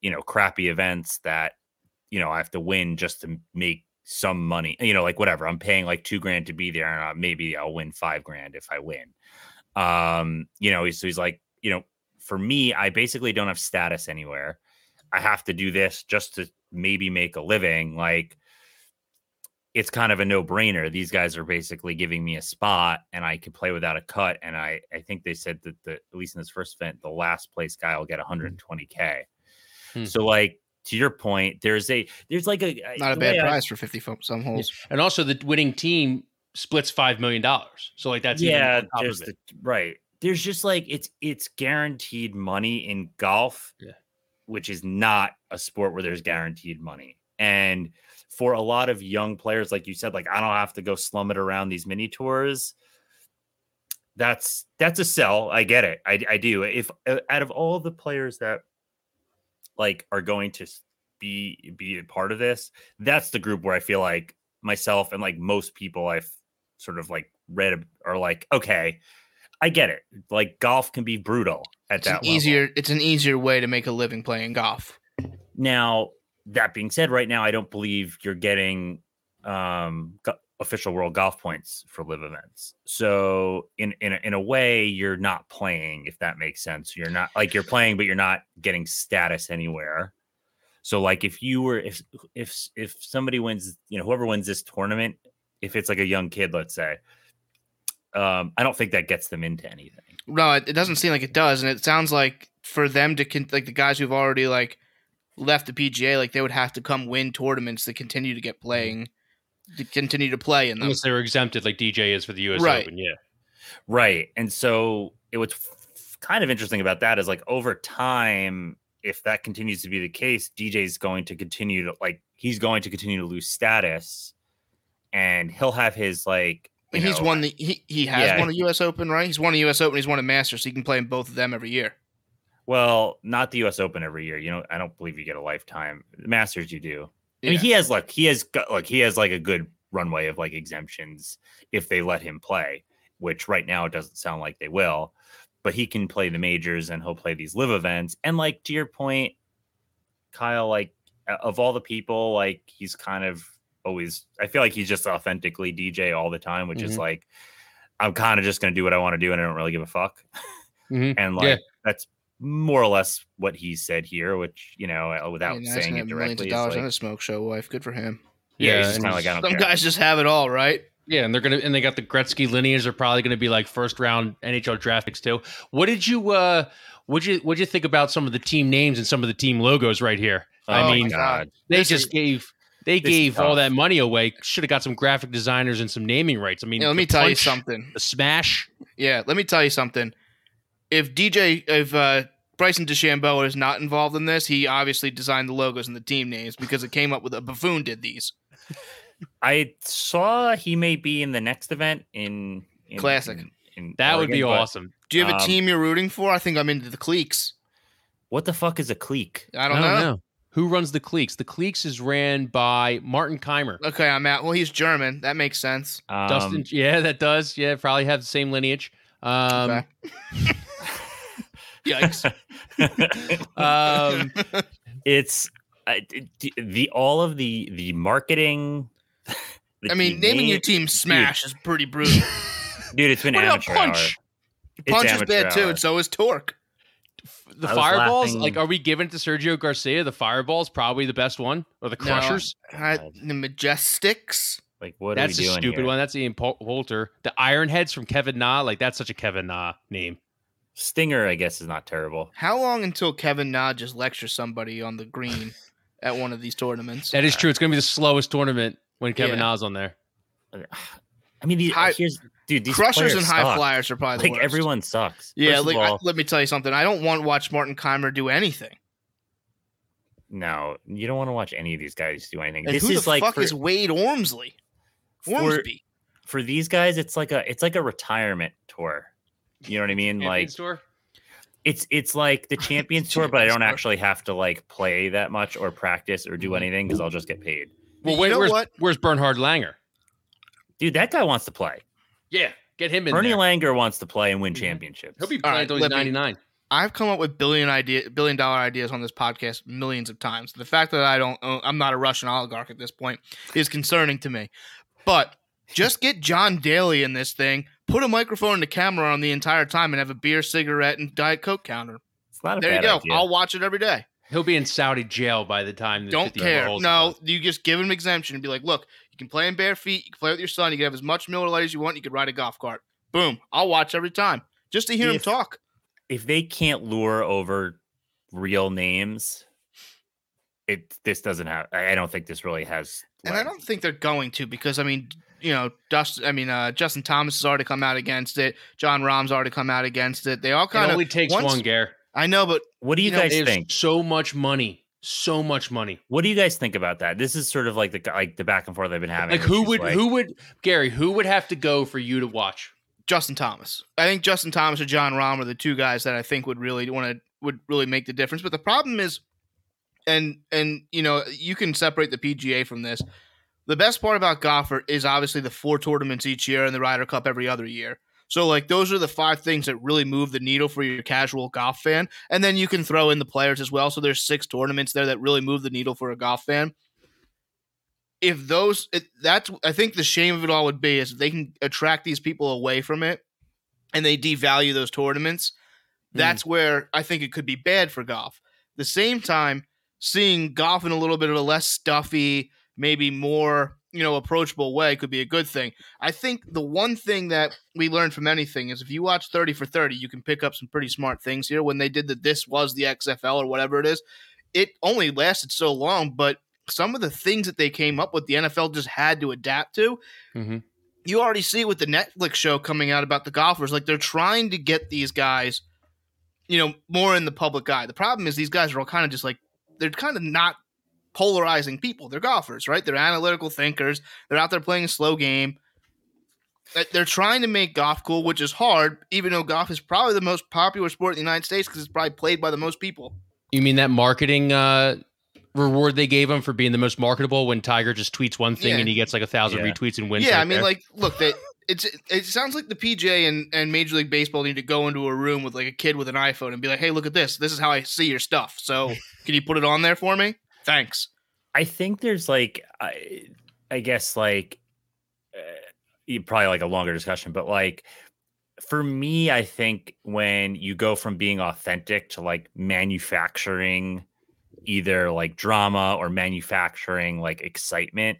D: you know crappy events that you know I have to win just to make some money. You know, like whatever. I'm paying like two grand to be there, and uh, maybe I'll win five grand if I win. Um, you know, so he's like, you know, for me, I basically don't have status anywhere. I have to do this just to maybe make a living. Like it's kind of a no-brainer. These guys are basically giving me a spot and I can play without a cut. And I I think they said that the at least in this first event, the last place guy will get 120k.
B: Hmm.
D: So like to your point, there's a there's like a
A: Not a bad
D: way I-
A: prize for 50 some holes.
B: And also, the winning team splits five million dollars. So like that's
D: yeah,
B: on
D: there's the, right. There's just like it's it's guaranteed money in golf,
B: Yeah.
D: which is not a sport where there's guaranteed money. And for a lot of young players, like you said, like I don't have to go slum it around these mini tours. That's that's a sell. I get it. I I do. If uh, out of all the players that like are going to be be a part of this, that's the group where I feel like myself and like most people I've sort of like read are like, okay, I get it. Like golf can be brutal at
A: It's an
D: that level.
A: easier it's an easier way to make a living playing golf.
D: Now, that being said, right now I don't believe you're getting um go- official world golf points for LIV events. So in in a, in a way, you're not playing, if that makes sense. You're not like you're playing, but you're not getting status anywhere. So like if you were if if if somebody wins, you know, whoever wins this tournament, if it's like a young kid, let's say, um, I don't think that gets them into anything.
A: No, it, it doesn't seem like it does, and it sounds like for them to con- like the guys who've already like left the PGA, like they would have to come win tournaments to continue to get playing, to continue to play in them.
B: unless they were exempted like DJ is for the US
A: Right.
B: Open. Yeah.
D: Right. And so it was f- kind of interesting about that is like over time, if that continues to be the case, DJ's going to continue to like he's going to continue to lose status and he'll have his like you
A: And he's
D: know,
A: won the he, he has
D: Yeah.
A: won the U.S. Open, right? He's won the U.S. Open. He's won a Masters, so he can play in both of them every year.
D: well, not the US Open every year. You know, I don't believe you get a lifetime. The Masters you do. I mean, he has like he has got like he has like a good runway of like exemptions if they let him play, which right now it doesn't sound like they will. But he can play the majors and he'll play these LIV events. And like to your point, Kyle, like of all the people, like he's kind of always. I feel like he's just authentically DJ all the time, which is
B: Mhm.
D: like I'm kind of just gonna do what I want to do and I don't really give a fuck.
B: Mhm.
D: And
B: Yeah.
D: like that's more or less what he said here, which you know, uh, without
A: Yeah, nice
D: saying it
A: have millions
D: directly,
A: of
D: is
A: dollars
D: like,
A: and a smoke show wife. Good for him.
D: yeah,
B: Yeah,
D: he's just kind of like I don't
A: Some
D: care.
A: guys just have it all, right?
B: Yeah, and they're gonna and they got the Gretzky lineage. They're probably gonna be like first round NHL draft picks too. What did you uh what you what did you think about some of the team names and some of the team logos right here?
A: Oh
B: I mean,
A: God.
B: they
A: This
B: just
A: is-
B: gave they
D: this is
B: gave all that money away. Should have got some graphic designers and some naming rights. I mean,
A: Yeah, let
B: the
A: me tell you something.
B: The smash.
A: Yeah, let me tell you something. If DJ, if uh, Bryson DeChambeau is not involved in this, he obviously designed the logos and the team names because it came up with a buffoon did these.
D: I saw he may be in the next event in, in
A: Classic.
D: in- in
B: That would be
D: but
B: awesome.
A: Do you have a
D: Um,
A: team you're rooting for? I think I'm into the Cleeks.
D: What the fuck is a Cleek?
A: I don't know.
B: Who runs the Cleeks? The Cleeks is ran by Martin Kaymer.
A: Okay, I'm out. Well, he's German. That makes sense.
D: Um,
B: Dustin, yeah, that does. Yeah, probably have the same lineage. Um,
A: Okay. Yikes.
B: um,
D: it's uh, the all of the the marketing. the
A: I mean,
D: team
A: naming your team Smash is pretty brutal.
D: dude. It's been
B: what about
D: amateur
B: Punch?
D: hour. It's
A: Punch is
D: amateur
A: bad too,
D: hour.
A: and so is Torque.
B: The fireballs,
D: laughing-
B: like, are we giving it to Sergio Garcia? The fireballs probably the best one, or the
A: No.
B: crushers?
A: Uh, the Majestics.
D: Like, what
B: that's
D: are we
B: a
D: doing
B: stupid
D: here?
B: one. That's Ian Pol- Poulter. The Ironheads from Kevin Na, like that's such a Kevin Na name.
D: Stinger, I guess, is not terrible.
A: How long until Kevin Na just lectures somebody on the green at one of these tournaments?
B: That is true. It's going to be the slowest tournament when Kevin
A: Yeah.
B: Na's on there.
D: I mean, the,
A: Hi-
D: here's dude, these
A: Crushers and high
D: suck.
A: flyers are probably the
D: Like
A: worst.
D: everyone sucks.
A: Yeah,
D: First of
A: like, I- let me tell you something. I don't want to watch Martin Kaymer do anything.
D: no, you don't want to watch any of these guys do anything.
A: And
D: this
A: who
D: is
A: the
D: like
A: fuck
D: for,
A: is Wade Ormsley?
D: for,
A: Ormsby.
D: for these guys, it's like a it's like a retirement tour. You know what I mean? Like
B: tour?
D: it's it's like the Champions Tour, but I don't actually have to like play that much or practice or do
A: Mhm.
D: anything because I'll just get paid.
B: Well,
A: You know
B: where's,
A: what?
B: where's Bernhard Langer?
D: Dude, that guy wants to play.
B: Yeah, get him in
D: Bernie
B: there.
D: Langer wants to play and win
B: Mhm.
D: championships.
B: He'll be
A: All
B: playing
A: right,
B: until he's 99.
A: I've come up with billion idea, billion dollar ideas on this podcast millions of times. The fact that I don't, I'm not a Russian oligarch at this point, is concerning to me. But just get John Daly in this thing, put a microphone and a camera on the entire time, and have a beer, cigarette, and diet coke counter.
D: It's not a
A: There you go.
D: idea.
A: I'll watch it every day.
B: He'll be in Saudi jail by the time. the
A: Don't care. No, you just give him exemption and be like, look, you can play in bare feet. You can play with your son. You can have as much Miller Lite as you want. You can ride a golf cart. Boom. I'll watch every time just to hear him talk.
D: if they can't lure over real names, it this doesn't have. I I don't think this really has.
A: And I don't think they're going to because I mean, you know, Dust. I mean, uh, Justin Thomas has already come out against it. Jon Rahm's already come out against it. They all
B: It
A: kind of.
B: only takes
A: once-
B: one, Gare.
A: I know, but
D: What do you,
A: you
D: guys
B: They have
D: think?
B: so much money. So much money.
D: What do you guys think about that? This is sort of like the like the back and forth I've been having.
B: Like
D: which
B: who
D: is
B: would
D: like-
B: who would Gary? Who would have to go for you to watch?
A: Justin Thomas. I think Justin Thomas or Jon Rahm are the two guys that I think would really want to would really make the difference. But the problem is, and and you know, you can separate the PGA from this. The best part about golfer is obviously the four tournaments each year and the Ryder Cup every other year. So like those are the five things that really move the needle for your casual golf fan. And then you can throw in the players as well. So there's six tournaments there that really move the needle for a golf fan. If those it, that's I think the shame of it all would be is if they can attract these people away from it and they devalue those tournaments, hmm. that's where I think it could be bad for golf. The same time, seeing golf in a little bit of a less stuffy, maybe more, you know, approachable way could be a good thing. I think the one thing that we learned from anything is if you watch 30 for 30, you can pick up some pretty smart things here. When they did that this was the XFL or whatever it is, it only lasted so long, but some of the things that they came up with, the NFL just had to adapt to
B: Mhm.
A: you already see with the Netflix show coming out about the golfers. Like they're trying to get these guys, you know, more in the public eye. The problem is these guys are all kind of just like they're kind of not polarizing people. They're golfers, right? They're analytical thinkers. They're out there playing a slow game. They- They're trying to make golf cool, which is hard, even though golf is probably the most popular sport in the United States because it's probably played by the most people.
B: You mean that marketing uh, reward they gave him for being the most marketable when Tiger just tweets one thing
A: Yeah.
B: and he gets like a thousand
D: Yeah.
B: retweets and wins?
A: yeah,
B: right
A: I mean,
B: there?
A: like, look, that it's it sounds like the PJ and, and Major League Baseball need to go into a room with like a kid with an iPhone and be like, "Hey, look at this. This is how I see your stuff. So, can you put it on there for me? Thanks."
D: I think there's like I, I guess like uh, you- probably like a longer discussion, but like for me, I think when you go from being authentic to like manufacturing either like drama or manufacturing like excitement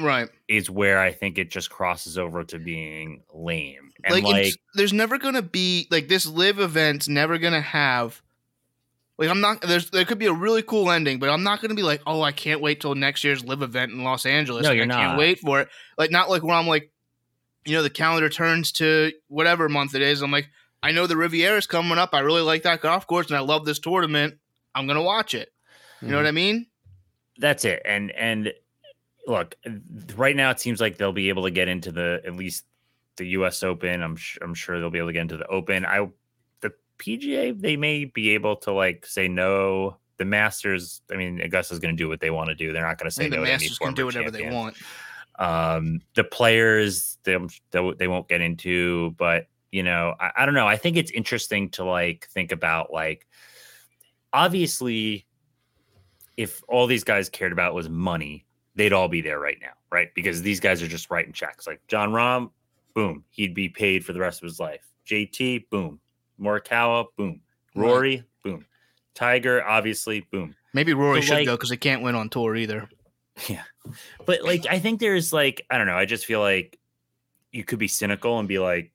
A: Right.
D: is where I think it just crosses over to being lame. And
A: like,
D: like,
A: there's never gonna be like this live event's never gonna have. Like I'm not there's there could be a really cool ending, but I'm not gonna be like, oh, I can't wait till next year's live event in Los Angeles.
D: No, you're
A: I can't wait for it. Like not like where I'm like, you know, the calendar turns to whatever month it is. I'm like, I know the Riviera's coming up. I really like that golf course and I love this tournament. I'm gonna watch it. You know hmm. what I mean?
D: that's it and and look right now it seems like they'll be able to get into the at least the us open i'm sh- i'm sure they'll be able to get into the open i pga they may be able to like say no. The masters i mean augusta's going to do what they want to do. They're not going to say
A: the
D: no to
A: Masters can do whatever they want.
D: um the players they, they, won't get into but you know I, I don't know. I think it's interesting to like think about like obviously if all these guys cared about was money they'd all be there right now right? Because these guys are just writing checks. Like Jon Rahm, boom he'd be paid for the rest of his life. Jt boom morikawa boom
A: Right.
D: rory boom tiger obviously boom
A: Maybe Rory
D: So,
A: should
D: like-
A: go because they can't win on tour either.
D: yeah. But like I think there's like I don't know, I just feel like you could be cynical and be like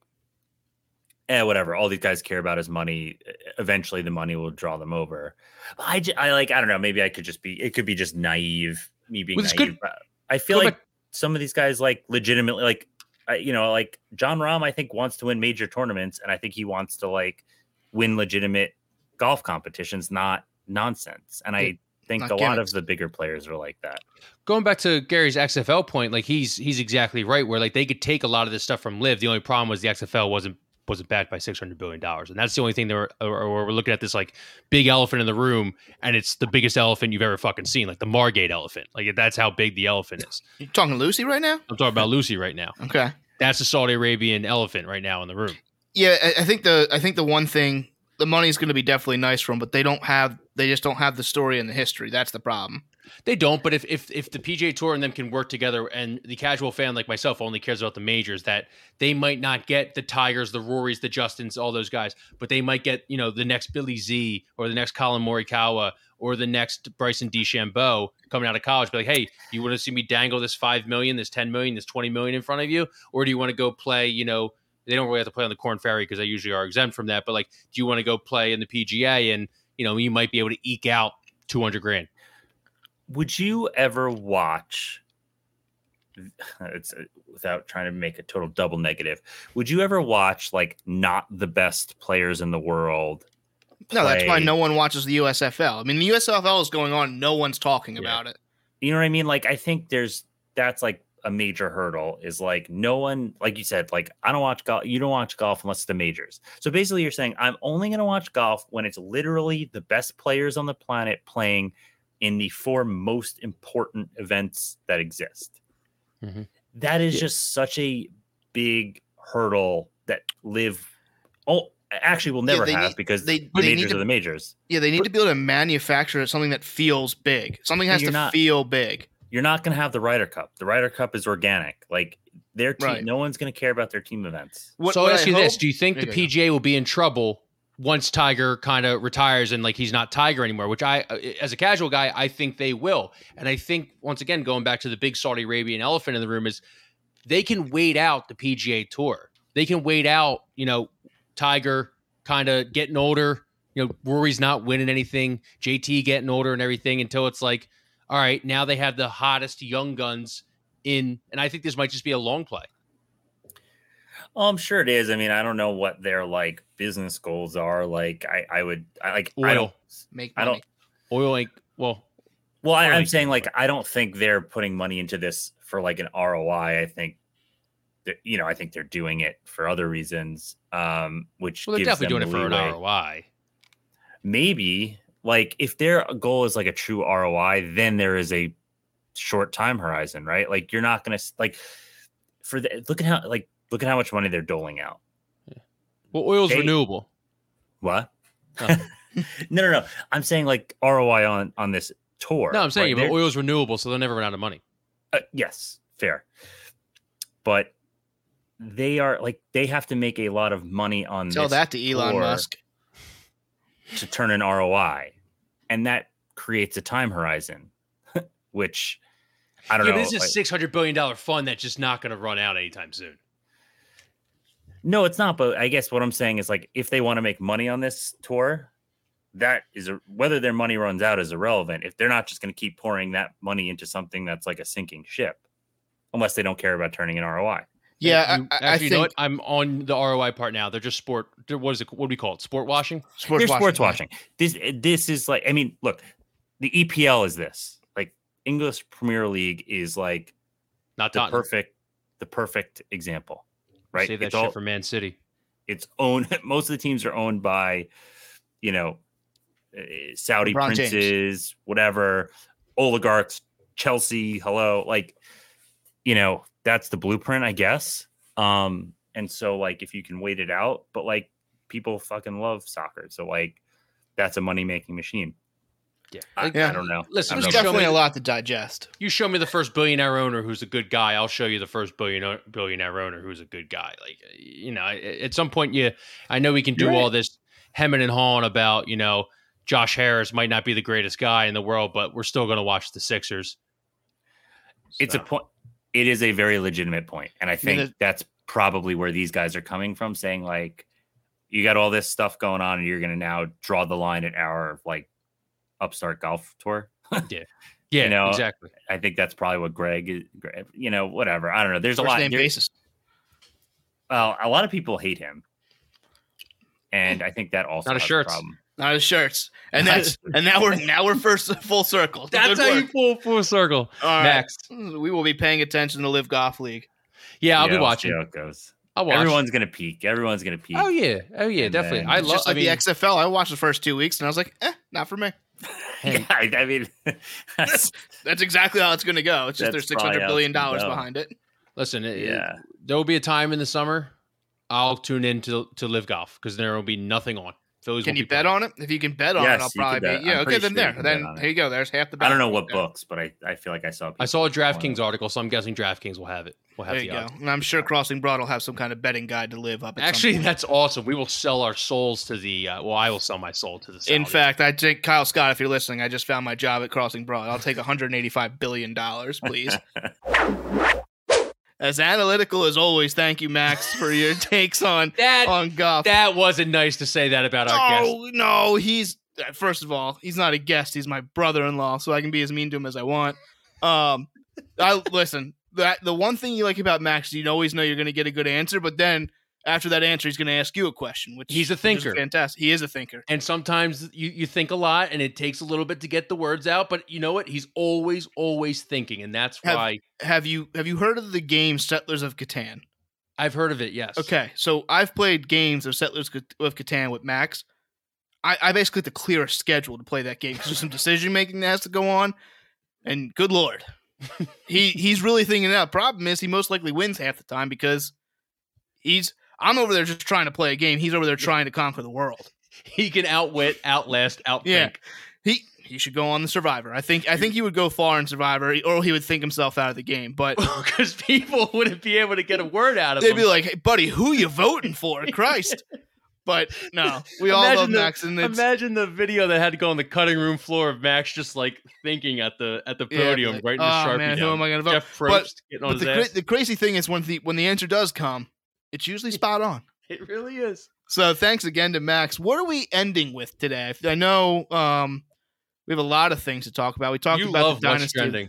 D: eh whatever, all these guys care about is money. Eventually the money will draw them over. I j- I like I don't know, maybe I could just be it could be just naive me being
B: Well,
D: naive.
B: good-
D: but I feel
B: Go
D: like
B: back-
D: some of these guys like legitimately like I, you know, like Jon Rahm, I think wants to win major tournaments, and I think he wants to like win legitimate golf competitions, not nonsense. And I think
A: Not
D: a lot of the bigger players are like that.
B: Going back to Gary's XFL point, like he's he's exactly right. Where like they could take a lot of this stuff from LIV. The only problem was the XFL wasn't wasn't backed by six hundred billion dollars, and that's the only thing that we're or, we're looking at this like big elephant in the room, and it's the biggest elephant you've ever fucking seen, like the Margate elephant. Like that's how big the elephant is.
A: You talking Lucy right now?
B: I'm talking about Lucy right now.
A: Okay.
B: That's the Saudi Arabian elephant right now in the room.
A: Yeah, I, I think the I think the one thing the money's going to be definitely nice for them, but they don't have they just don't have the story and the history. That's the problem.
B: They don't, but if if if the PGA Tour and them can work together, and the casual fan like myself only cares about the majors, that they might not get the Tigers, the Rorys, the Justins, all those guys, but they might get you know the next Billy Z or the next Collin Morikawa or the next Bryson DeChambeau coming out of college. Be like, hey, you want to see me dangle this five million, this ten million, this twenty million in front of you, or do you want to go play? You know, they don't really have to play on the Korn Ferry because they usually are exempt from that. But like, do you want to go play in the PGA and you know you might be able to eke out two hundred grand?
D: Would you ever watch? It's uh, without trying to make a total double negative. Would you ever watch like not the best players in the world?
A: No, that's why no one watches the USFL. I mean, the USFL is going on. No one's talking
D: Yeah.
A: about it.
D: You know what I mean? Like I think there's that's like a major hurdle is like no one like you said like I don't watch golf you don't watch golf unless it's the majors. So basically you're saying I'm only going to watch golf when it's literally the best players on the planet playing in the four most important events that exist.
B: Mhm.
D: That is
B: Yeah.
D: just such a big hurdle that live oh actually will never
A: they
D: have
A: need-
D: because
A: they-
D: the
A: they
D: majors
A: to-
D: are the majors.
A: Yeah, they need to be able to manufacture something that feels big. Something has to
D: not-
A: feel big.
D: you're not going to have the Ryder Cup. The Ryder Cup is organic. Like their team,
A: Right.
D: no one's going to care about their team events.
A: What,
B: so
A: what
B: I'll ask
A: I
B: you this: Do you think the
A: Yeah, yeah.
B: PGA will be in trouble once Tiger kind of retires and like he's not Tiger anymore? Which I, as a casual guy, I think they will. And I think once again, going back to the big Saudi Arabian elephant in the room is they can wait out the PGA Tour. They can wait out, you know, Tiger kind of getting older. You know, Rory's not winning anything. JT getting older and everything until it's like, all right, now they have the hottest young guns in, and I think this might just be a long play.
D: Oh, I'm sure it is. I mean, I don't know what their like business goals are. Like, I, I would, I like, I
B: Oil.
D: don't,
A: make
D: I don't.
B: Oil ain't well.
D: Well, I, I'm saying like, I don't think they're putting money into this for like an ROI. I think that you know, I think they're doing it for other reasons. Um, which
B: Well, they're definitely doing
D: them
B: it for an. ROI.
D: maybe like if their goal is like a true ROI, then there is a short time horizon, right? Like you're not gonna like for the look at how like look at how much money they're doling out.
B: Well, oil's
D: They-
B: renewable.
D: What?
B: Oh.
D: no, no, no. I'm saying like ROI on on this tour.
B: No, I'm saying,
D: right?
B: but
D: They're-
B: oil's renewable, so they'll never run out of money.
D: uh, yes, fair. But they are like they have to make a lot of money on
A: Tell
D: this
A: that to Elon Musk.
D: to turn an ROI, and that creates a time horizon, which I don't
B: yeah,
D: know.
B: this is a
D: like-
B: six hundred billion dollar fund that's just not going to run out anytime soon.
D: No, it's not. But I guess what I'm saying is like if they want to make money on this tour, that is a, whether their money runs out is irrelevant. If they're not just going to keep pouring that money into something that's like a sinking ship, unless they don't care about turning an ROI.
A: Yeah,
B: You-
A: I, I,
B: actually,
A: I
B: you
A: think
B: know what? I'm on the ROI part now. They're just sport. they're- What is it? What do we call it? Sport washing.
A: sports
D: They're sports
A: watching.
D: watching. This this is like I mean, look, the EPL is this like English Premier League is like
B: Not
D: the
B: Tottenham.
D: perfect the perfect example, right?
B: Save that
D: it's
B: shit
D: all
B: for Man City.
D: it's owned. Most of the teams are owned by, you know, uh, Saudi
A: LeBron James.
D: princes, whatever, oligarchs, Chelsea. Hello, like, you know, that's the blueprint, I guess. Um, and so like, if you can wait it out, but like, people fucking love soccer, so like, that's a money making machine.
B: Yeah.
D: I,
B: Like,
D: I don't know.
B: Listen,
A: There's
D: don't
B: you
D: know.
B: show
A: definitely
B: me-
A: a lot to digest.
B: You show me the first billionaire owner who's a good guy. I'll show you the first billionaire billionaire owner who's a good guy. Like uh, you know, at some point, you. I know we can do
D: You're
B: all this hemming and hawing about you know Josh Harris might not be the greatest guy in the world, but we're still going to watch the Sixers.
D: it's a point it is a very legitimate point and i think
A: the-
D: that's probably where these guys are coming from saying like you got all this stuff going on and you're going to now draw the line at our like upstart golf tour
B: yeah,
D: know,
B: exactly.
D: i think that's probably what greg is Greg- you know whatever i don't know there's a lot
A: name
D: there-
A: basis.
D: well, a lot of people hate him, and I think that also
B: Not a
D: has
B: shirts.
D: problem.
A: Not his shirts, and that's and now we're now we're first full circle.
B: That's
A: Good
B: how you
A: work.
B: pull full circle.
A: All right.
B: Max.
A: We will be paying attention to LIV Golf League.
B: Yeah, I'll
D: Yeah,
B: be
D: we'll
B: watching.
D: See how it goes.
B: I'll watch.
D: Everyone's gonna peak. Everyone's gonna peak.
B: Oh yeah, oh yeah,
D: And
B: definitely.
D: then
B: I
A: It's
B: love.
A: just
B: I mean,
A: the XFL. I watched the first two weeks and I was like, eh, not for me.
B: Hey.
D: Yeah, I, I mean, that's,
A: That's exactly how it's going to go. It's just there's six hundred
D: probably how
A: billion
D: it's gonna
A: dollars
D: go.
A: behind it.
B: listen. it-
D: yeah.
B: there will be a time in the summer. I'll tune in to to LIV golf because there will be nothing on. Phillies
A: Can you
B: be
A: bet
B: playing.
A: on it? If you can bet on
D: Yes,
A: it, I'll probably
D: bet.
A: be. Yeah,
D: I'm
A: okay, then
D: sure
A: there. Then
D: on
A: here you go. There's half the bet.
D: I don't know what
A: Yeah.
D: books, but I, I feel like I saw.
B: I saw a DraftKings article, so I'm guessing DraftKings will have it. Will have
A: There
B: the
A: you go. And I'm sure Crossing Broad will have some kind of betting guide to live up. At
B: Actually, that's awesome. We will sell our souls to the. Uh, well, I will sell my soul to the.
A: In fact, I think Kyle Scott, if you're listening, I just found my job at Crossing Broad. I'll take 185 billion dollars, please. as analytical as always, thank you, Max, for your takes on
B: that
A: on golf.
B: that wasn't nice to say that about our guest.
A: Oh no, he's uh, first of all, he's not a guest. He's my brother-in-law, so I can be as mean to him as I want. Um, I listen. That the one thing you like about Max, is you always know you're going to get a good answer, but then after that answer, he's going to ask you a question, which
B: He's a thinker.
A: fantastic. He is a thinker.
B: And sometimes you, you think a lot and it takes a little bit to get the words out, but you know what? He's always, always thinking. And that's
A: Have-
B: why
A: Have you have you heard of the game Settlers of Catan?
B: I've heard of it. Yes.
A: Okay, so I've played games of Settlers of Catan with Max. I, I basically have to clear a schedule to play that game because there's some decision making that has to go on. And good lord, he he's really thinking it out. Problem is, he most likely wins half the time because he's. I'm over there just trying to play a game. He's over there trying to conquer the world.
B: He can outwit, outlast, outthink.
A: Yeah. He he should go on the Survivor. I think I think he would go far in Survivor, or he would think himself out of the game. But
B: Because people wouldn't be able to get a word out of it.
A: they'd
B: him.
A: be like, "Hey, buddy, who you voting for? Christ!" But no, we all
B: Imagine
A: love
B: the-
A: Max, and it's
B: Imagine the video that had to go on the cutting room floor of Max just like thinking at the at the
A: Yeah,
B: podium,
A: right
B: writing the
A: "Oh,
B: sharpie
A: man,
B: down.
A: who am I gonna vote?"
B: Jeff
A: But-
B: Probst getting on
A: But
B: his
A: the, cra- the crazy thing is when the when the answer does come, it's usually spot on.
B: It really is.
A: So thanks again to Max. What are we ending with today? I know um, we have a lot of things to talk about. We talked
B: You
A: about
B: love
A: the
B: what's
A: dynasty.
B: trending.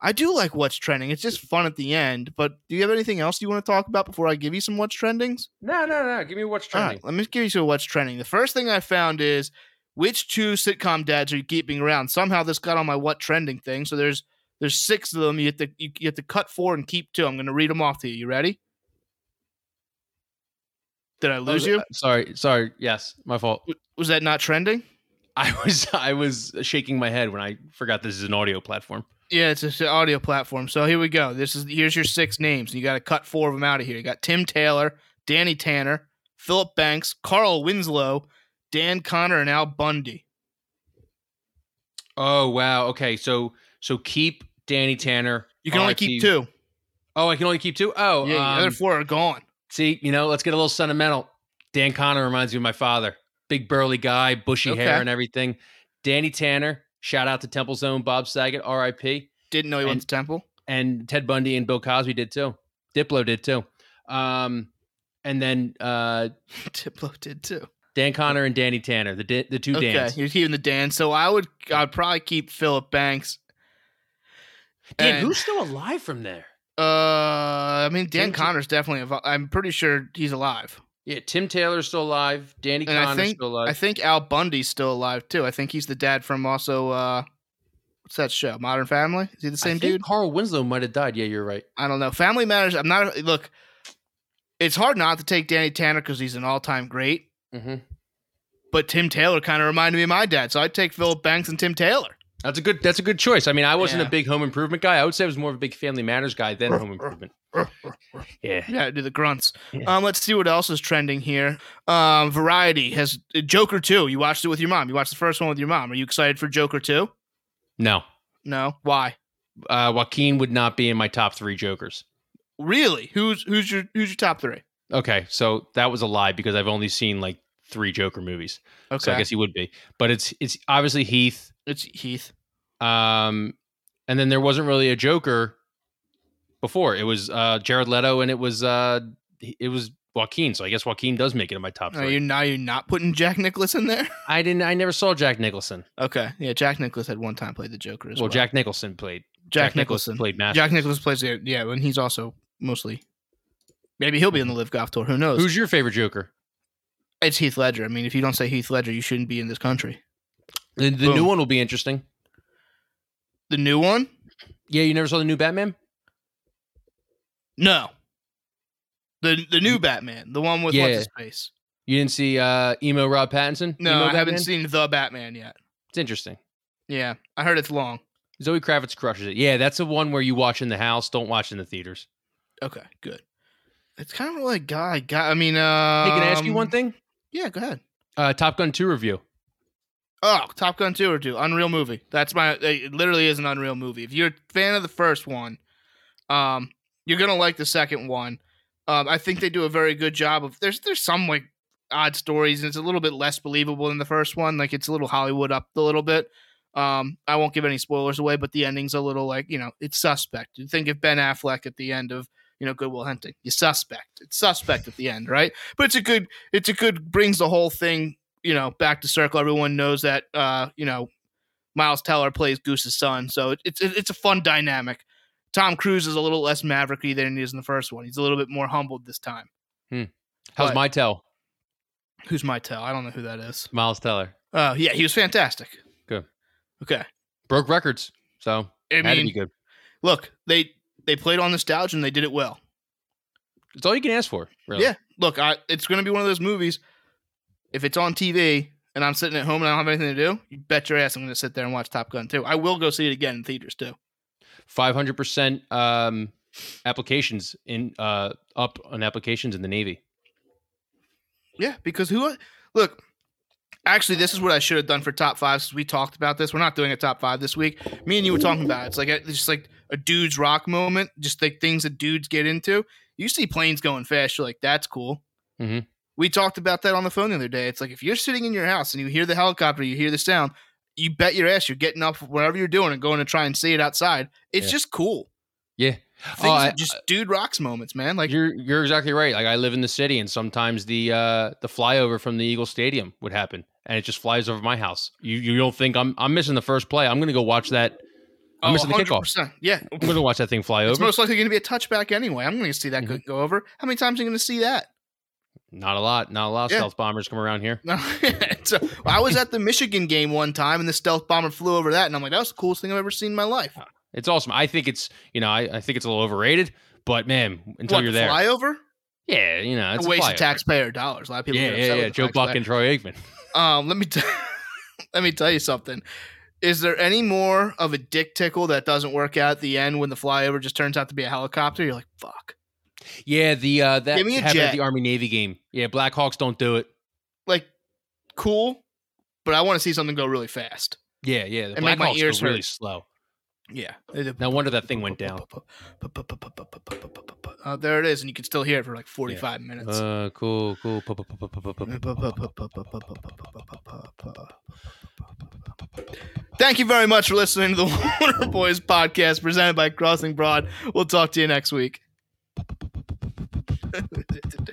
A: I do like what's trending. It's just fun at the end. But do you have anything else you want to talk about before I give you some what's trendings?
B: No, no, no. Give me what's trending.
A: right, let me give you some what's trending. The first thing I found is which two sitcom dads are you keeping around? Somehow this got on my what trending thing. So there's there's six of them. You have to you, you have to cut four and keep two. I'm going to read them off to you. You ready? Did I lose
B: Oh,
A: you?
B: uh, Sorry, sorry. Yes, my fault.
A: Was that not trending?
B: I was I was shaking my head when I forgot this is an audio platform.
A: Yeah, it's an audio platform. So here we go. This is here's your six names. You got to cut four of them out of here. You got Tim Taylor, Danny Tanner, Philip Banks, Carl Winslow, Dan Connor, and Al Bundy.
B: Oh wow. Okay, so so keep Danny Tanner.
A: You can only keep two.
B: Oh, I can only keep two. Oh,
A: yeah, the other
B: um,
A: four are gone.
B: See, you know, let's get a little sentimental. Dan Connor reminds me of my father. Big burly guy, bushy
A: Okay.
B: hair and everything. Danny Tanner. Shout out to Temple Zone, Bob Saget, R.I.P.
A: Didn't know he went to Temple.
B: and Ted Bundy and Bill Cosby did too. Diplo did too. Um, and then uh,
A: Diplo did too.
B: Dan Connor and Danny Tanner, the the two
A: Okay,
B: Dans.
A: you're keeping the Dan. So I would I'd probably keep Philip Banks.
B: Dan,
A: and-
B: who's still alive from there?
A: Uh, I mean Dan
B: Tim-
A: Connor's definitely. Av- I'm pretty sure he's alive.
B: Yeah, Tim Taylor's still alive. Danny
A: And I
B: Connor's
A: think-
B: still alive.
A: I think Al Bundy's still alive too. I think he's the dad from also uh, what's that show? Modern Family. Is he the
B: I
A: same
B: think
A: dude?
B: Carl Winslow might have died. Yeah, you're right.
A: I don't know. Family Matters. I'm not. Look, it's hard not to take Danny Tanner because he's an all-time great.
B: hmm
A: But Tim Taylor kind of reminded me of my dad, so I'd take Philip Banks and Tim Taylor.
B: That's a good. That's a good choice. I mean, I wasn't
A: Yeah.
B: a big Home Improvement guy. I would say I was more of a big Family Matters guy than Home Improvement. Yeah.
A: Yeah, do the grunts.
B: Yeah.
A: Um, let's see what else is trending here. Um, Variety has Joker two. You watched it with your mom. You watched the first one with your mom. Are you excited for Joker two?
B: No,
A: No. Why?
B: uh, Joaquin would not be in my top three Jokers.
A: Really? Who's who's your who's your top three?
B: Okay, so that was a lie because I've only seen like three Joker movies.
A: Okay,
B: So I guess he would be, but it's it's obviously Heath.
A: It's Heath.
B: Um, and then there wasn't really a Joker before. It was uh Jared Leto, and it was uh it was Joaquin. So I guess Joaquin does make it in my top
A: Are you now you're not putting Jack Nicholson there?
B: I didn't. I never saw Jack Nicholson.
A: Okay, yeah, Jack Nicholson had one time played the Joker as
B: Well,
A: well.
B: Jack Nicholson played.
A: Jack,
B: Nicholson
A: Nicholson
B: played Master.
A: Jack Nicholson plays. Yeah, and he's also mostly Maybe he'll be in the LIV Golf Tour. Who knows?
B: Who's your favorite Joker?
A: it's Heath Ledger. I mean, if you don't say Heath Ledger, you shouldn't be in this country.
B: The, the new one will be interesting.
A: The new one?
B: Yeah, you never saw the new Batman?
A: No. The the new Batman, the one with
B: Yeah.
A: what's his face.
B: You didn't see uh, emo Rob Pattinson?
A: No,
B: Emo
A: I haven't seen the Batman yet.
B: It's interesting.
A: Yeah, I heard it's long.
B: Zoe Kravitz crushes it. Yeah, that's the one where you watch in the house. Don't watch in the theaters.
A: Okay, good. It's kind of like guy, guy. I mean, uh,
B: hey, can I ask you one thing?
A: Yeah, go ahead.
B: Uh, Top Gun 2 review.
A: Oh, Top Gun 2 or 2. Unreal movie. That's my it literally is an unreal movie. If you're a fan of the first one, um, you're gonna like the second one. Um, I think they do a very good job of there's there's some like odd stories and it's a little bit less believable than the first one. Like it's a little Hollywood up a little bit. Um, I won't give any spoilers away, but the ending's a little like, you know, it's suspect. You think of Ben Affleck at the end of, you know, Goodwill Hunting. You suspect. It's suspect at the end, right? But it's a good it's a good brings the whole thing you know back to circle. Everyone knows that uh, you know Miles Teller plays Goose's son, so it, it's it's a fun dynamic. Tom Cruise is a little less mavericky than he is in the first one. He's a little bit more humbled this time.
B: How's
A: But-
B: my tell?
A: Who's my tell? I don't know who that is.
B: Miles Teller.
A: Uh, yeah, he was fantastic.
B: Good.
A: Okay.
B: Broke records. So
A: I
B: had to be good.
A: look, they they played on nostalgia and they did it well.
B: It's all you can ask for. Really.
A: Yeah. Look, I, it's going to be one of those movies. If it's on TV and I'm sitting at home and I don't have anything to do, you bet your ass I'm going to sit there and watch Top Gun too. I will go see it again in theaters too.
B: 500% um, applications in uh, up on applications in the Navy.
A: Yeah, because who? Look, actually, this is what I should have done for top five. Since we talked about this, we're not doing a top five this week. Me and you were talking about it. It's like a, it's just like a dude's rock moment, just like things that dudes get into. You see planes going fast, you're like, that's cool.
B: Mhm.
A: We talked about that on the phone the other day. It's like if you're sitting in your house and you hear the helicopter, you hear the sound, you bet your ass you're getting up, whatever you're doing, and going to try and see it outside. It's
B: Yeah.
A: just cool.
B: Yeah.
A: Things
B: Oh, I-
A: just dude rocks moments, man. Like
B: you're you're exactly right. Like I live in the city, and sometimes the uh, the flyover from the Eagle Stadium would happen, and it just flies over my house. You you don't think I'm I'm missing the first play? I'm gonna go watch that. I'm
A: oh,
B: missing the kickoff.
A: 100%. Yeah,
B: I'm gonna watch that thing fly over.
A: It's most likely going to be a touchback anyway. I'm going to see that go-
B: Mhm.
A: go over. How many times are you going to see that?
B: Not a lot. Not a lot of
A: Yeah.
B: stealth bombers come around here.
A: No. so I was at the Michigan game one time, and the stealth bomber flew over that, and I'm like, that was the coolest thing I've ever seen in my life.
B: It's awesome. I think it's you know I, I think it's a little overrated, but man, until
A: what,
B: you're
A: the
B: there,
A: flyover?
B: yeah, you know, it's
A: a
B: a
A: waste
B: flyover.
A: of taxpayer dollars. A lot of people.
B: Yeah,
A: get
B: yeah, yeah. Joe Buck and Troy Aikman.
A: Um, let me t- let me tell you something. Is there any more of a dick tickle that doesn't work out at the end when the flyover just turns out to be a helicopter? You're like, fuck.
B: Yeah, the uh, that
A: Give me a
B: happened at
A: jet.
B: the Army Navy game. Yeah, Blackhawks don't do it.
A: Like, cool, but I want to see something go really fast.
B: Yeah, yeah. The
A: my
B: Blackhawks
A: ears
B: go really
A: hurt.
B: slow.
A: Yeah.
B: No wonder that thing went down.
A: Uh, there it is, and you can still hear it for like 45 minutes.
B: Uh, cool, cool. Pu- pu- pu- pu- pu- pu- pu-
A: Thank you very much for listening to the Warner Boys podcast presented by Crossing Broad. We'll talk to you next week. ちょっと待って。